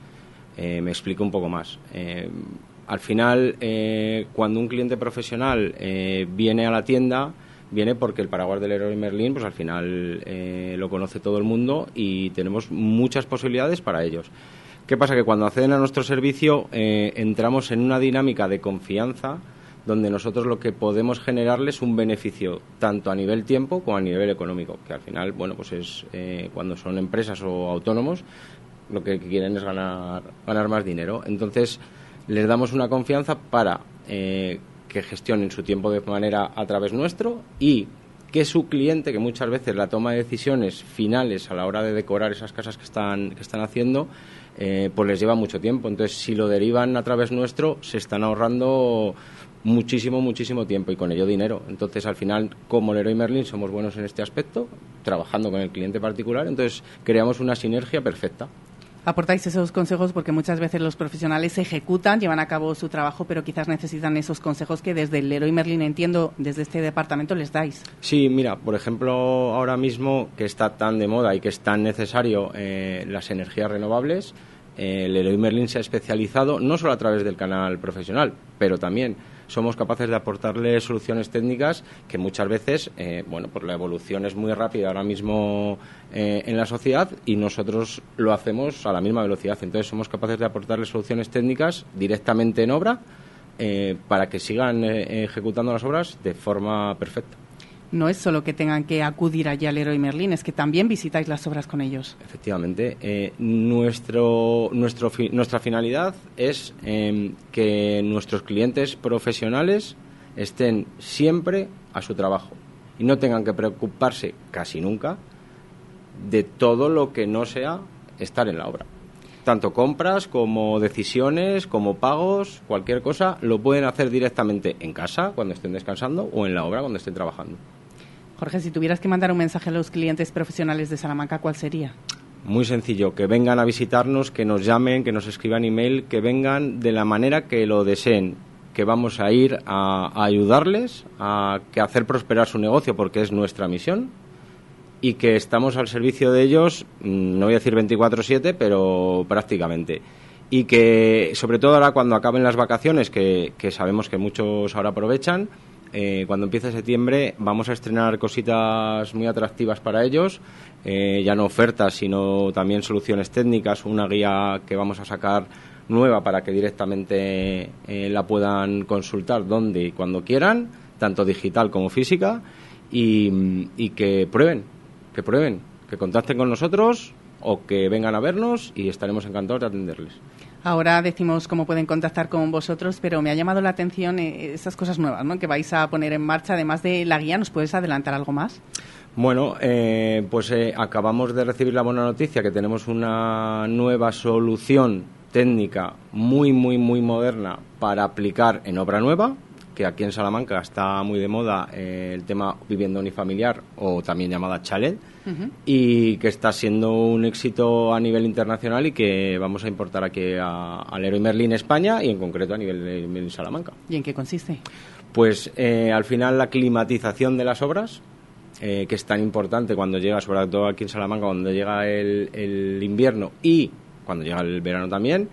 Eh, me explico un poco más. al final, eh, cuando un cliente profesional eh, viene a la tienda, viene porque el paraguas del Leroy Merlin, pues al final eh, lo conoce todo el mundo y tenemos muchas posibilidades para ellos. ¿Qué pasa? Que cuando acceden a nuestro servicio entramos en una dinámica de confianza donde nosotros lo que podemos generarles un beneficio tanto a nivel tiempo como a nivel económico, que al final, bueno, pues es cuando son empresas o autónomos, lo que quieren es ganar, ganar más dinero. Entonces, les damos una confianza para eh, que gestionen su tiempo de manera a través nuestro y que su cliente, que muchas veces la toma de decisiones finales a la hora de decorar esas casas que están, que están haciendo, eh, pues les lleva mucho tiempo. Entonces, si lo derivan a través nuestro, se están ahorrando muchísimo, muchísimo tiempo y con ello dinero. Entonces, al final, como Leroy Merlin, somos buenos en este aspecto, trabajando con el cliente particular, entonces creamos una sinergia perfecta aportáis esos consejos porque muchas veces los profesionales ejecutan, llevan a cabo su trabajo, pero quizás necesitan esos consejos que desde el Leroy Merlin, entiendo, desde este departamento les dais. Sí, mira, por ejemplo, ahora mismo que está tan de moda y que es tan necesario eh, las energías renovables, eh, el Leroy Merlin se ha especializado no solo a través del canal profesional, pero también somos capaces de aportarle soluciones técnicas que muchas veces, eh, bueno, pues la evolución es muy rápida ahora mismo eh, en la sociedad y nosotros lo hacemos a la misma velocidad. Entonces somos capaces de aportarle soluciones técnicas directamente en obra eh, para que sigan ejecutando las obras de forma perfecta no es solo que tengan que acudir allí al Leroy Merlin, es que también visitáis las obras con ellos. Efectivamente. Eh, nuestro, nuestro, nuestra finalidad es em, que nuestros clientes profesionales estén siempre a su trabajo y no tengan que preocuparse casi nunca de todo lo que no sea estar en la obra. Tanto compras como decisiones, como pagos, cualquier cosa, lo pueden hacer directamente en casa cuando estén descansando o en la obra cuando estén trabajando. Jorge, si tuvieras que mandar un mensaje a los clientes profesionales de Salamanca, ¿cuál sería? Muy sencillo, que vengan a visitarnos, que nos llamen, que nos escriban email, que vengan de la manera que lo deseen, que vamos a ir a, ayudarles a que hacer prosperar su negocio porque es nuestra misión y que estamos al servicio de ellos, mm, no voy a decir 24/7, pero prácticamente. Y que sobre todo ahora cuando acaben las vacaciones, que sabemos que muchos ahora aprovechan, eh, cuando empiece septiembre vamos a estrenar cositas muy atractivas para ellos, eh, ya no ofertas, sino también soluciones técnicas, una guía que vamos a sacar nueva para que directamente eh, la puedan consultar donde y cuando quieran, tanto digital como física, y, y que prueben, que prueben, que contacten con nosotros o que vengan a vernos y estaremos encantados de atenderles. Ahora decimos cómo pueden contactar con vosotros, pero me ha llamado la atención eh, esas cosas nuevas ¿no? que vais a poner en marcha. Además de la guía, ¿nos puedes adelantar algo más? Bueno, eh, pues eh, acabamos de recibir la buena noticia que tenemos una nueva solución técnica muy, muy, muy moderna para aplicar en obra nueva, que aquí en Salamanca está muy de moda el tema vivienda unifamiliar o también llamada chalet y que está siendo un éxito a nivel internacional y que vamos a importar aquí a, al Leroy Merlin España y en concreto a nivel de Salamanca. ¿Y en qué consiste? Pues eh, al final la climatización de las obras, eh, que es tan importante cuando llega, sobre todo aquí en Salamanca, cuando llega el, el invierno y cuando llega el verano también,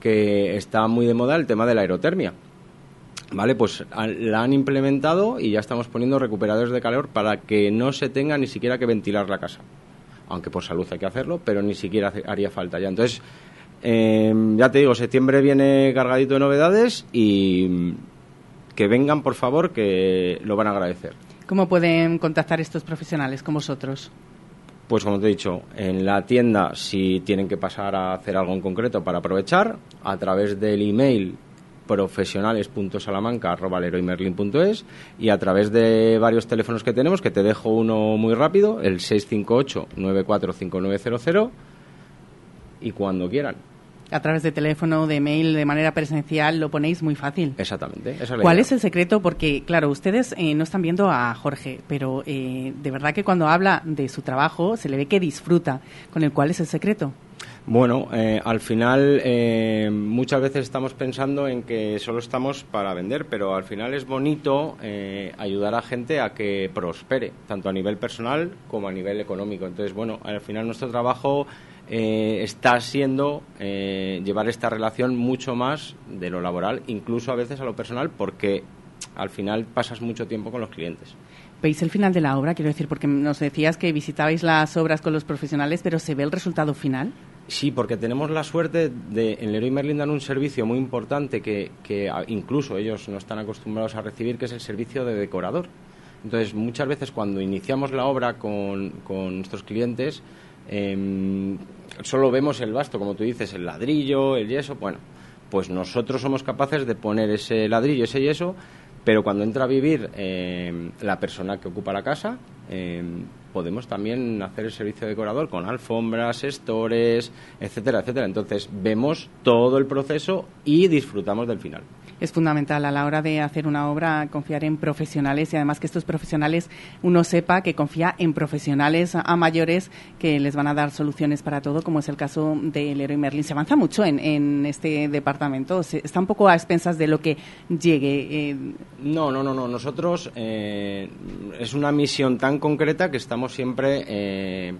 que está muy de moda el tema de la aerotermia. ¿Vale? Pues la han implementado y ya estamos poniendo recuperadores de calor para que no se tenga ni siquiera que ventilar la casa. Aunque por salud hay que hacerlo, pero ni siquiera haría falta ya. Entonces, em, ya te digo, septiembre viene cargadito de novedades y que vengan, por favor, que lo van a agradecer. ¿Cómo pueden contactar estos profesionales con vosotros? Pues como te he dicho, en la tienda si tienen que pasar a hacer algo en concreto para aprovechar, a través del email profesionales.salamanca.es y a través de varios teléfonos que tenemos, que te dejo uno muy rápido, el 658-945900 y cuando quieran. A través de teléfono, de mail, de manera presencial, lo ponéis muy fácil. Exactamente. ¿Cuál es el secreto? Porque, claro, ustedes eh, no están viendo a Jorge, pero eh, de verdad que cuando habla de su trabajo se le ve que disfruta. ¿Con el cuál es el secreto? Bueno, eh, al final eh, muchas veces estamos pensando en que solo estamos para vender, pero al final es bonito eh, ayudar a gente a que prospere, tanto a nivel personal como a nivel económico. Entonces, bueno, al final nuestro trabajo eh, está siendo eh, llevar esta relación mucho más de lo laboral, incluso a veces a lo personal, porque al final pasas mucho tiempo con los clientes. ¿Veis el final de la obra? Quiero decir, porque nos decías que visitabais las obras con los profesionales, pero ¿se ve el resultado final? Sí, porque tenemos la suerte de en Leroy Merlin dan un servicio muy importante que, que incluso ellos no están acostumbrados a recibir, que es el servicio de decorador. Entonces, muchas veces cuando iniciamos la obra con, con nuestros clientes, em, solo vemos el basto, como tú dices, el ladrillo, el yeso. Bueno, pues nosotros somos capaces de poner ese ladrillo, ese yeso, pero cuando entra a vivir em, la persona que ocupa la casa, em, podemos también hacer el servicio de decorador con alfombras, estores, etcétera, etcétera. Entonces vemos todo el proceso y disfrutamos del final es fundamental a la hora de hacer una obra confiar en profesionales y además que estos profesionales uno sepa que confía en profesionales a mayores que les van a dar soluciones para todo, como es el caso del Leroy Merlin. Se avanza mucho en, este departamento, está un poco a expensas de lo que llegue. Eh. No, no, no, no. Nosotros eh, es una misión tan concreta que estamos siempre. Eh,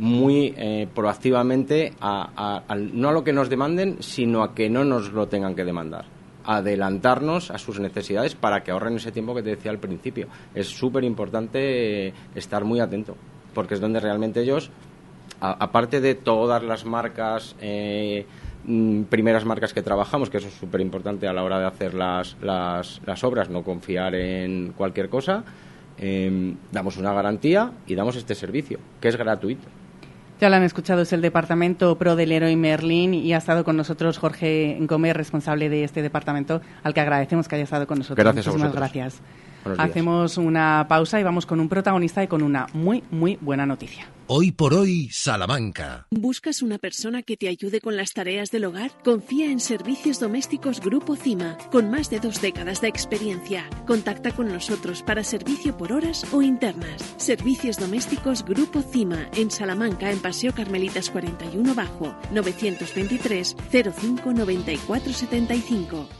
muy proactivamente no a lo que nos demanden, sino a que no nos lo tengan que demandar adelantarnos a sus necesidades para que ahorren ese tiempo que te decía al principio. Es súper importante estar muy atento, porque es donde realmente ellos, aparte de todas las marcas, eh, mm, primeras marcas que trabajamos, que eso es súper importante a la hora de hacer las, las obras, no confiar en cualquier cosa, eh, damos una garantía y damos este servicio, que es gratuito. Ya lo han escuchado, es el Departamento Pro del Héroe Merlín y ha estado con nosotros Jorge Gómez, responsable de este departamento, al que agradecemos que haya estado con nosotros. Gracias Muchísimas gracias. Hacemos una pausa y vamos con un protagonista y con una muy, muy buena noticia. Hoy por hoy, Salamanca. ¿Buscas una persona que te ayude con las tareas del hogar? Confía en Servicios Domésticos Grupo CIMA, con más de dos décadas de experiencia. Contacta con nosotros para servicio por horas o internas. Servicios Domésticos Grupo CIMA, en Salamanca, en Paseo Carmelitas 41 Bajo, 923 05 94 75.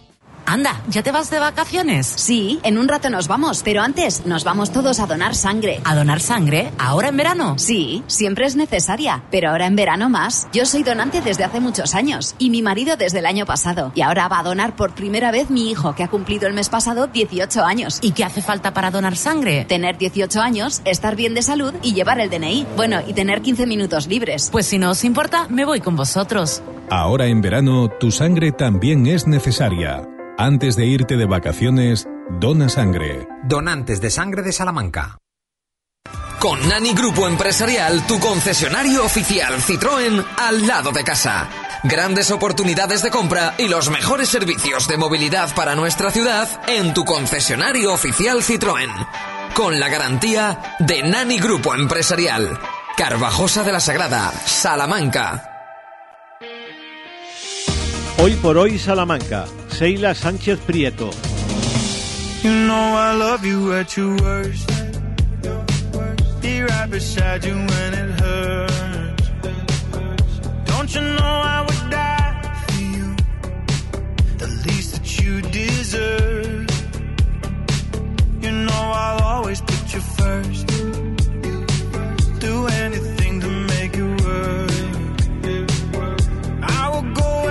Anda, ¿ya te vas de vacaciones? Sí, en un rato nos vamos, pero antes nos vamos todos a donar sangre. ¿A donar sangre? ¿Ahora en verano? Sí, siempre es necesaria, pero ahora en verano más. Yo soy donante desde hace muchos años y mi marido desde el año pasado. Y ahora va a donar por primera vez mi hijo, que ha cumplido el mes pasado 18 años. ¿Y qué hace falta para donar sangre? Tener 18 años, estar bien de salud y llevar el DNI. Bueno, y tener 15 minutos libres. Pues si no os importa, me voy con vosotros. Ahora en verano, tu sangre también es necesaria. Antes de irte de vacaciones, dona sangre. Donantes de sangre de Salamanca. Con Nani Grupo Empresarial, tu concesionario oficial Citroën al lado de casa. Grandes oportunidades de compra y los mejores servicios de movilidad para nuestra ciudad en tu concesionario oficial Citroën. Con la garantía de Nani Grupo Empresarial. Carvajosa de la Sagrada, Salamanca. Hoy por hoy Salamanca. Seila Sánchez Prieto. You know I love you at your worst. Be right beside you when it hurts. Don't you know I would die for you? The least that you deserve. You know I'll always put you first.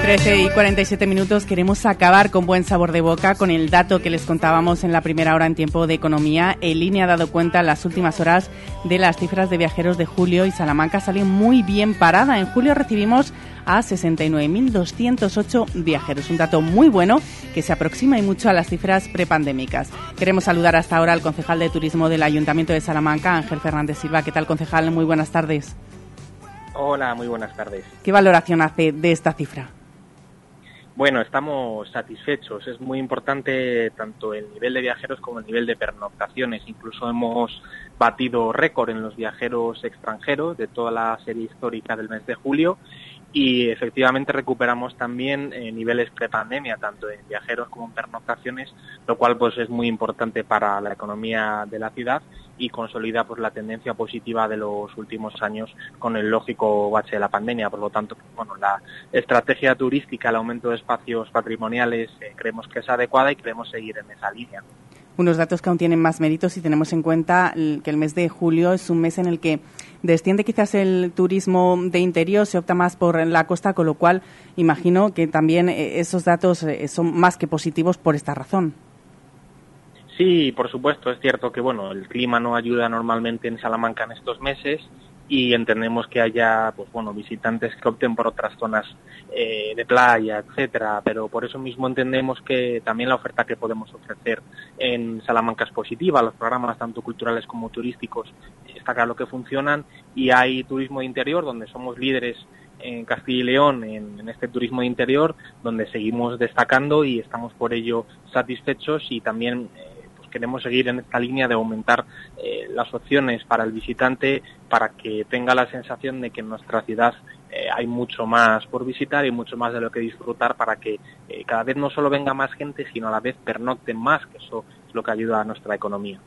13 y 47 minutos queremos acabar con buen sabor de boca con el dato que les contábamos en la primera hora en tiempo de economía. El INE ha dado cuenta en las últimas horas de las cifras de viajeros de julio y Salamanca salió muy bien parada. En julio recibimos a 69.208 viajeros, un dato muy bueno que se aproxima y mucho a las cifras prepandémicas. Queremos saludar hasta ahora al concejal de turismo del Ayuntamiento de Salamanca, Ángel Fernández Silva. ¿Qué tal, concejal? Muy buenas tardes. Hola, muy buenas tardes. ¿Qué valoración hace de esta cifra? Bueno, estamos satisfechos. Es muy importante tanto el nivel de viajeros como el nivel de pernoctaciones. Incluso hemos batido récord en los viajeros extranjeros de toda la serie histórica del mes de julio y efectivamente recuperamos también eh, niveles prepandemia, tanto en viajeros como en pernoctaciones, lo cual pues es muy importante para la economía de la ciudad y consolida pues la tendencia positiva de los últimos años con el lógico bache de la pandemia. Por lo tanto, bueno, la estrategia turística, el aumento de espacios patrimoniales, eh, creemos que es adecuada y queremos seguir en esa línea. Unos datos que aún tienen más méritos si tenemos en cuenta que el mes de julio es un mes en el que desciende quizás el turismo de interior, se opta más por la costa, con lo cual imagino que también eh, esos datos eh, son más que positivos por esta razón. Sí, por supuesto, es cierto que bueno, el clima no ayuda normalmente en Salamanca en estos meses y entendemos que haya pues bueno visitantes que opten por otras zonas eh, de playa etcétera pero por eso mismo entendemos que también la oferta que podemos ofrecer en Salamanca es positiva. Los programas tanto culturales como turísticos está claro que funcionan y hay turismo de interior donde somos líderes en Castilla y León en, este turismo de interior donde seguimos destacando y estamos por ello satisfechos y también eh, queremos seguir en esta línea de aumentar eh, las opciones para el visitante para que tenga la sensación de que en nuestra ciudad eh, hay mucho más por visitar y mucho más de lo que disfrutar para que eh, cada vez no solo venga más gente, sino a la vez pernocten más, que eso es lo que ayuda a nuestra economía.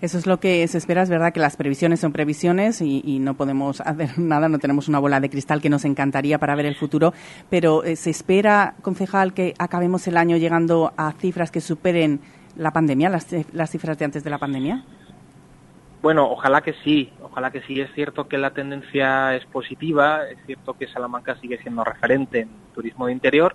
Eso es lo que se espera, es verdad que las previsiones son previsiones y, no podemos hacer nada, no tenemos una bola de cristal que nos encantaría para ver el futuro, pero se espera, concejal, que acabemos el año llegando a cifras que superen la pandemia, las, cifras de antes de la pandemia? Bueno, ojalá que sí, ojalá que sí. Es cierto que la tendencia es positiva, es cierto que Salamanca sigue siendo referente en turismo de interior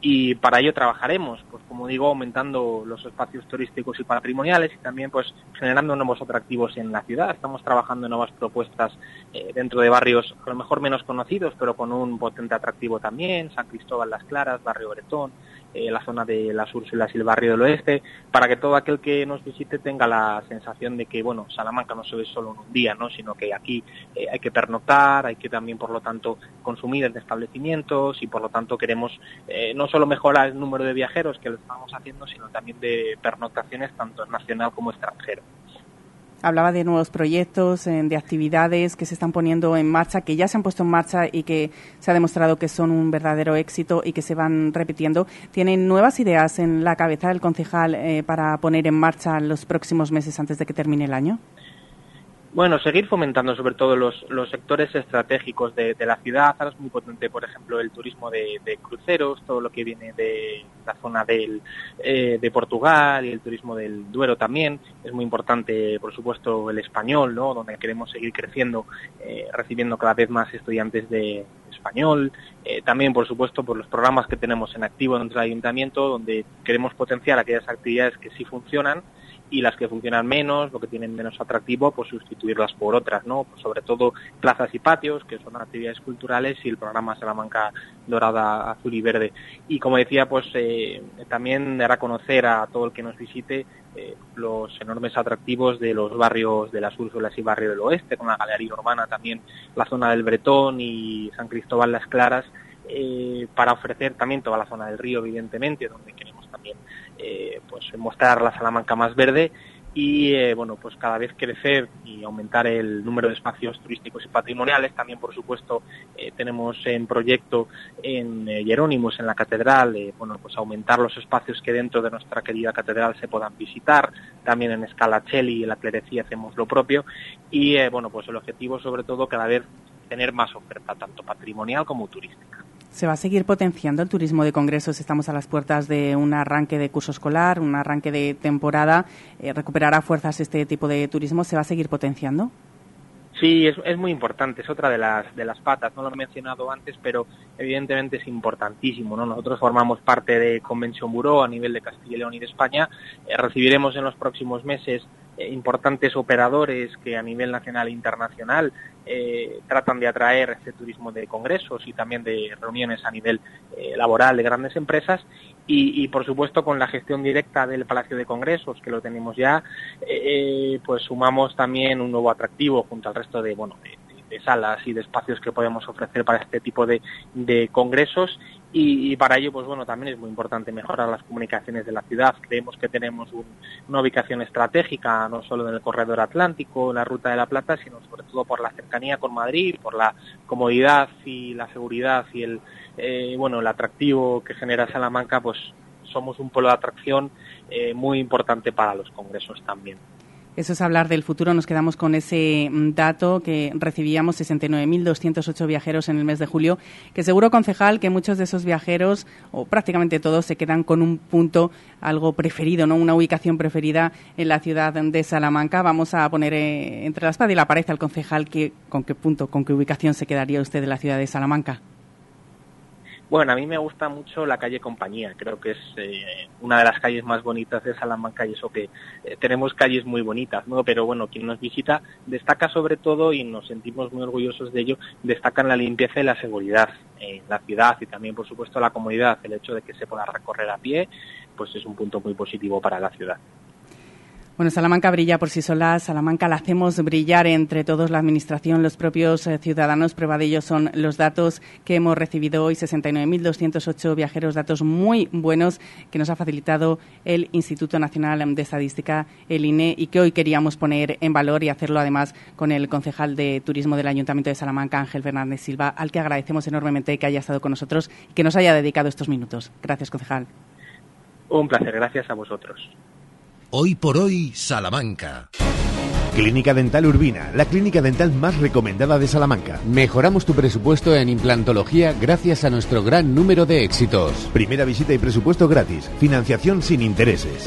y para ello trabajaremos, pues como digo, aumentando los espacios turísticos y patrimoniales y también pues generando nuevos atractivos en la ciudad. Estamos trabajando en nuevas propuestas eh, dentro de barrios a lo mejor menos conocidos, pero con un potente atractivo también, San Cristóbal Las Claras, Barrio Bretón, eh, la zona de las Úrsulas y el barrio del oeste, para que todo aquel que nos visite tenga la sensación de que, bueno, Salamanca no se ve solo en un día, ¿no? sino que aquí eh, hay que pernoctar, hay que también, por lo tanto, consumir en establecimientos y, por lo tanto, queremos eh, no solo mejorar el número de viajeros que lo estamos haciendo, sino también de pernoctaciones tanto nacional como extranjero. Hablaba de nuevos proyectos, de actividades que se están poniendo en marcha, que ya se han puesto en marcha y que se ha demostrado que son un verdadero éxito y que se van repitiendo. ¿Tienen nuevas ideas en la cabeza del concejal eh, para poner en marcha los próximos meses antes de que termine el año? Bueno, seguir fomentando sobre todo los, los sectores estratégicos de, la ciudad. Ahora es muy potente, por ejemplo, el turismo de, cruceros, todo lo que viene de la zona del, eh, de Portugal y el turismo del Duero también. Es muy importante, por supuesto, el español, ¿no? donde queremos seguir creciendo, eh, recibiendo cada vez más estudiantes de español. Eh, también, por supuesto, por los programas que tenemos en activo dentro del ayuntamiento, donde queremos potenciar aquellas actividades que sí funcionan y las que funcionan menos, lo que tienen menos atractivo, pues sustituirlas por otras, ¿no? Pues sobre todo plazas y patios, que son actividades culturales, y el programa Salamanca Dorada, Azul y Verde. Y como decía, pues eh, también dará a conocer a todo el que nos visite eh, los enormes atractivos de los barrios de las Úrsulas y Barrio del Oeste, con la Galería Urbana también, la zona del Bretón y San Cristóbal Las Claras, eh, para ofrecer también toda la zona del río, evidentemente, donde eh, pues mostrar la Salamanca más verde y eh, bueno pues cada vez crecer y aumentar el número de espacios turísticos y patrimoniales. También por supuesto eh, tenemos en proyecto en Jerónimos en la catedral bueno pues aumentar los espacios que dentro de nuestra querida catedral se puedan visitar. También en Scalachelli y en la Clerecía hacemos lo propio. Y bueno pues el objetivo sobre todo cada vez tener más oferta tanto patrimonial como turística se va a seguir potenciando el turismo de congresos. Estamos a las puertas de un arranque de curso escolar, un arranque de temporada. Eh, ¿Recuperará fuerzas este tipo de turismo? ¿Se va a seguir potenciando? Sí, es, muy importante, es otra de las, de las patas, no lo he mencionado antes, pero evidentemente es importantísimo. ¿no? Nosotros formamos parte de Convención Buró a nivel de Castilla y León y de España. Eh, recibiremos en los próximos meses eh, importantes operadores que a nivel nacional e internacional eh, tratan de atraer este turismo de congresos y también de reuniones a nivel eh, laboral de grandes empresas y, por supuesto con la gestión directa del Palacio de Congresos que lo tenemos ya pues sumamos también un nuevo atractivo junto al resto de bueno de salas y de espacios que podemos ofrecer para este tipo de, congresos y, para ello pues bueno también es muy importante mejorar las comunicaciones de la ciudad. Creemos que tenemos una ubicación estratégica no solo en el corredor atlántico en la ruta de la plata sino sobre todo por la cercanía con Madrid por la comodidad y la seguridad y el eh, bueno el atractivo que genera Salamanca pues somos un polo de atracción eh, muy importante para los congresos también Eso es hablar del futuro. Nos quedamos con ese mm, dato que recibíamos 69.208 viajeros en el mes de julio, que seguro, concejal, que muchos de esos viajeros, o prácticamente todos, se quedan con un punto algo preferido, ¿no? Una ubicación preferida en la ciudad de Salamanca. Vamos a poner eh, entre la espada y la pared al concejal que, con qué punto, con qué ubicación se quedaría usted en la ciudad de Salamanca. Bueno, a mí me gusta mucho la calle Compañía. Creo que es eh, una de las calles más bonitas de Salamanca y eso que eh, tenemos calles muy bonitas. Pero bueno, quien nos visita destaca sobre todo y nos sentimos muy orgullosos de ello, destacan la limpieza y la seguridad en la ciudad y también, por supuesto, la comodidad. El hecho de que se pueda recorrer a pie, pues es un punto muy positivo para la ciudad. Bueno, Salamanca brilla por sí sola, Salamanca la hacemos brillar entre todos, la Administración, los propios eh, ciudadanos. Prueba de ello son los datos que hemos recibido hoy, 69.208 viajeros, datos muy buenos que nos ha facilitado el Instituto Nacional de Estadística, el INE, y que hoy queríamos poner en valor y hacerlo además con el concejal de Turismo del Ayuntamiento de Salamanca, Ángel Fernández Silva, al que agradecemos enormemente que haya estado con nosotros y que nos haya dedicado estos minutos. Gracias, concejal. Un placer, gracias a vosotros. Hoy por hoy, Salamanca. Clínica Dental Urbina, la clínica dental más recomendada de Salamanca. Mejoramos tu presupuesto en implantología gracias a nuestro gran número de éxitos. Primera visita y presupuesto gratis. Financiación sin intereses.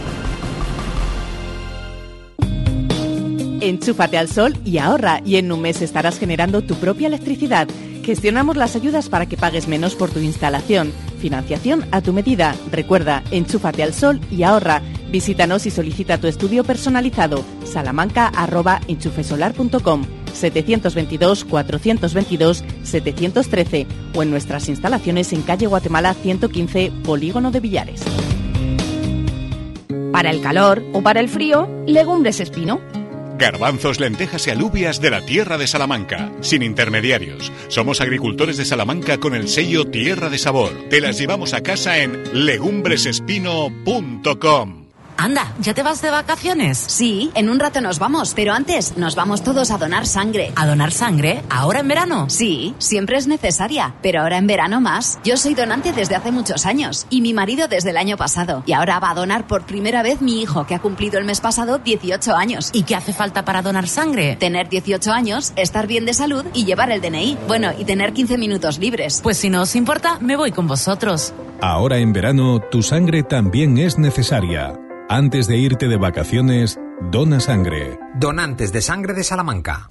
Enchúfate al sol y ahorra y en un mes estarás generando tu propia electricidad. Gestionamos las ayudas para que pagues menos por tu instalación. Financiación a tu medida. Recuerda, enchúfate al sol y ahorra. Visítanos y solicita tu estudio personalizado. salamanca.enchufesolar.com 722-422-713 o en nuestras instalaciones en calle Guatemala 115, Polígono de Villares. Para el calor o para el frío, legumbres espino. Garbanzos, lentejas y alubias de la tierra de Salamanca, sin intermediarios. Somos agricultores de Salamanca con el sello Tierra de Sabor. Te las llevamos a casa en legumbresespino.com. Anda, ¿ya te vas de vacaciones? Sí, en un rato nos vamos, pero antes nos vamos todos a donar sangre. ¿A donar sangre? ¿Ahora en verano? Sí, siempre es necesaria, pero ahora en verano más. Yo soy donante desde hace muchos años y mi marido desde el año pasado. Y ahora va a donar por primera vez mi hijo, que ha cumplido el mes pasado 18 años. ¿Y qué hace falta para donar sangre? Tener 18 años, estar bien de salud y llevar el DNI. Bueno, y tener 15 minutos libres. Pues si no os importa, me voy con vosotros. Ahora en verano, tu sangre también es necesaria. Antes de irte de vacaciones, dona sangre. Donantes de sangre de Salamanca.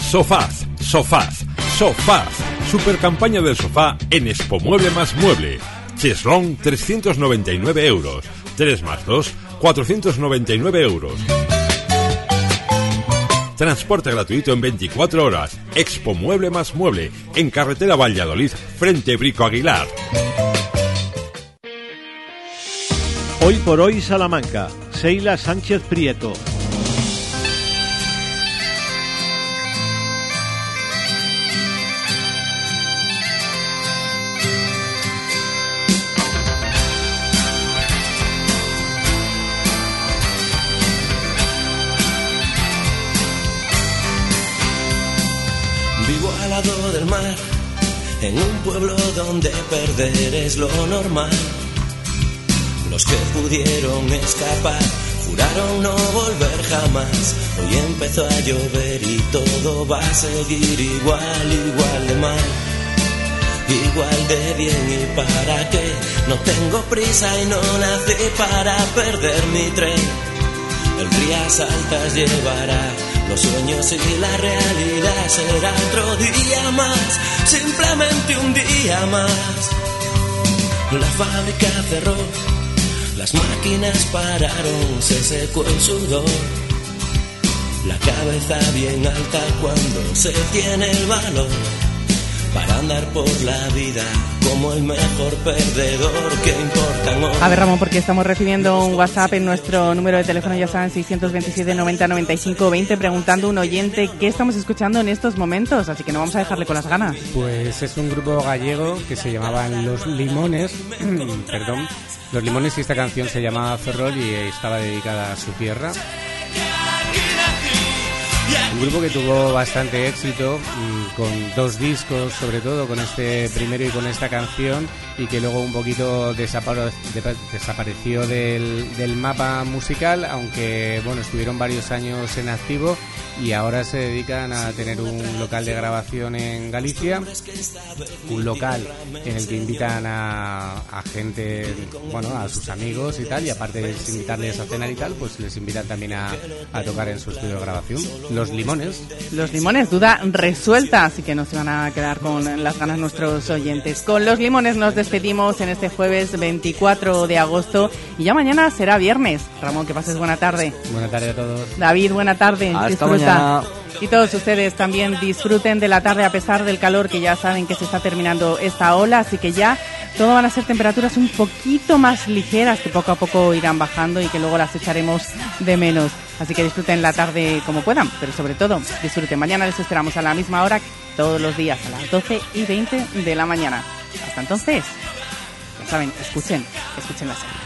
Sofás, sofás, sofás. Super campaña del sofá en Expo Mueble más Mueble. Cheslong 399 euros. 3 más 2, 499 euros. Transporte gratuito en 24 horas. Expo Mueble más Mueble. En carretera Valladolid, frente Brico Aguilar. Hoy por hoy Salamanca. Seila Sánchez Prieto. Vivo al lado del mar, en un pueblo donde perder es lo normal. Los que pudieron escapar juraron no volver jamás. Hoy empezó a llover y todo va a seguir igual, igual de mal. Igual de bien y para qué. No tengo prisa y no nací para perder mi tren. El Rías Altas llevará los sueños y la realidad. Será otro día más, simplemente un día más. La fábrica cerró, las máquinas pararon, se secó el sudor. La cabeza bien alta cuando se tiene el valor para andar por la vida como el mejor perdedor que importa. no? A ver, Ramón, porque estamos recibiendo un WhatsApp en nuestro número de teléfono, ya saben, 627 90 95 20, preguntando un oyente qué estamos escuchando en estos momentos, así que no vamos a dejarle con las ganas. Pues es un grupo gallego que se llamaban Los Limones, perdón, Los Limones y esta canción se llamaba Ferrol y estaba dedicada a su tierra. Un grupo que tuvo bastante éxito, mm, con dos discos sobre todo, con este primero y con esta canción, y que luego un poquito desapare- de- desapareció del, mapa musical, aunque bueno, estuvieron varios años en activo y ahora se dedican a tener un local de grabación en Galicia, un local en el que invitan a, gente, bueno, a sus amigos y tal, y aparte de invitarles a cenar y tal, pues les invitan también a tocar en su estudio de grabación. Los Limones. Los limones, duda resuelta, así que no se van a quedar con las ganas nuestros oyentes. Con los limones nos despedimos en este jueves 24 de agosto y ya mañana será viernes. Ramón, que pases buena tarde. Buena tarde a todos. David, buena tarde. Hasta Disfruta. mañana. Y todos ustedes también disfruten de la tarde a pesar del calor que ya saben que se está terminando esta ola, así que ya todo van a ser temperaturas un poquito más ligeras que poco a poco irán bajando y que luego las echaremos de menos. Así que disfruten la tarde como puedan, pero sobre todo disfruten. Mañana les esperamos a la misma hora, todos los días, a las 12 y 20 de la mañana. Hasta entonces, ya saben, escuchen, escuchen la serie.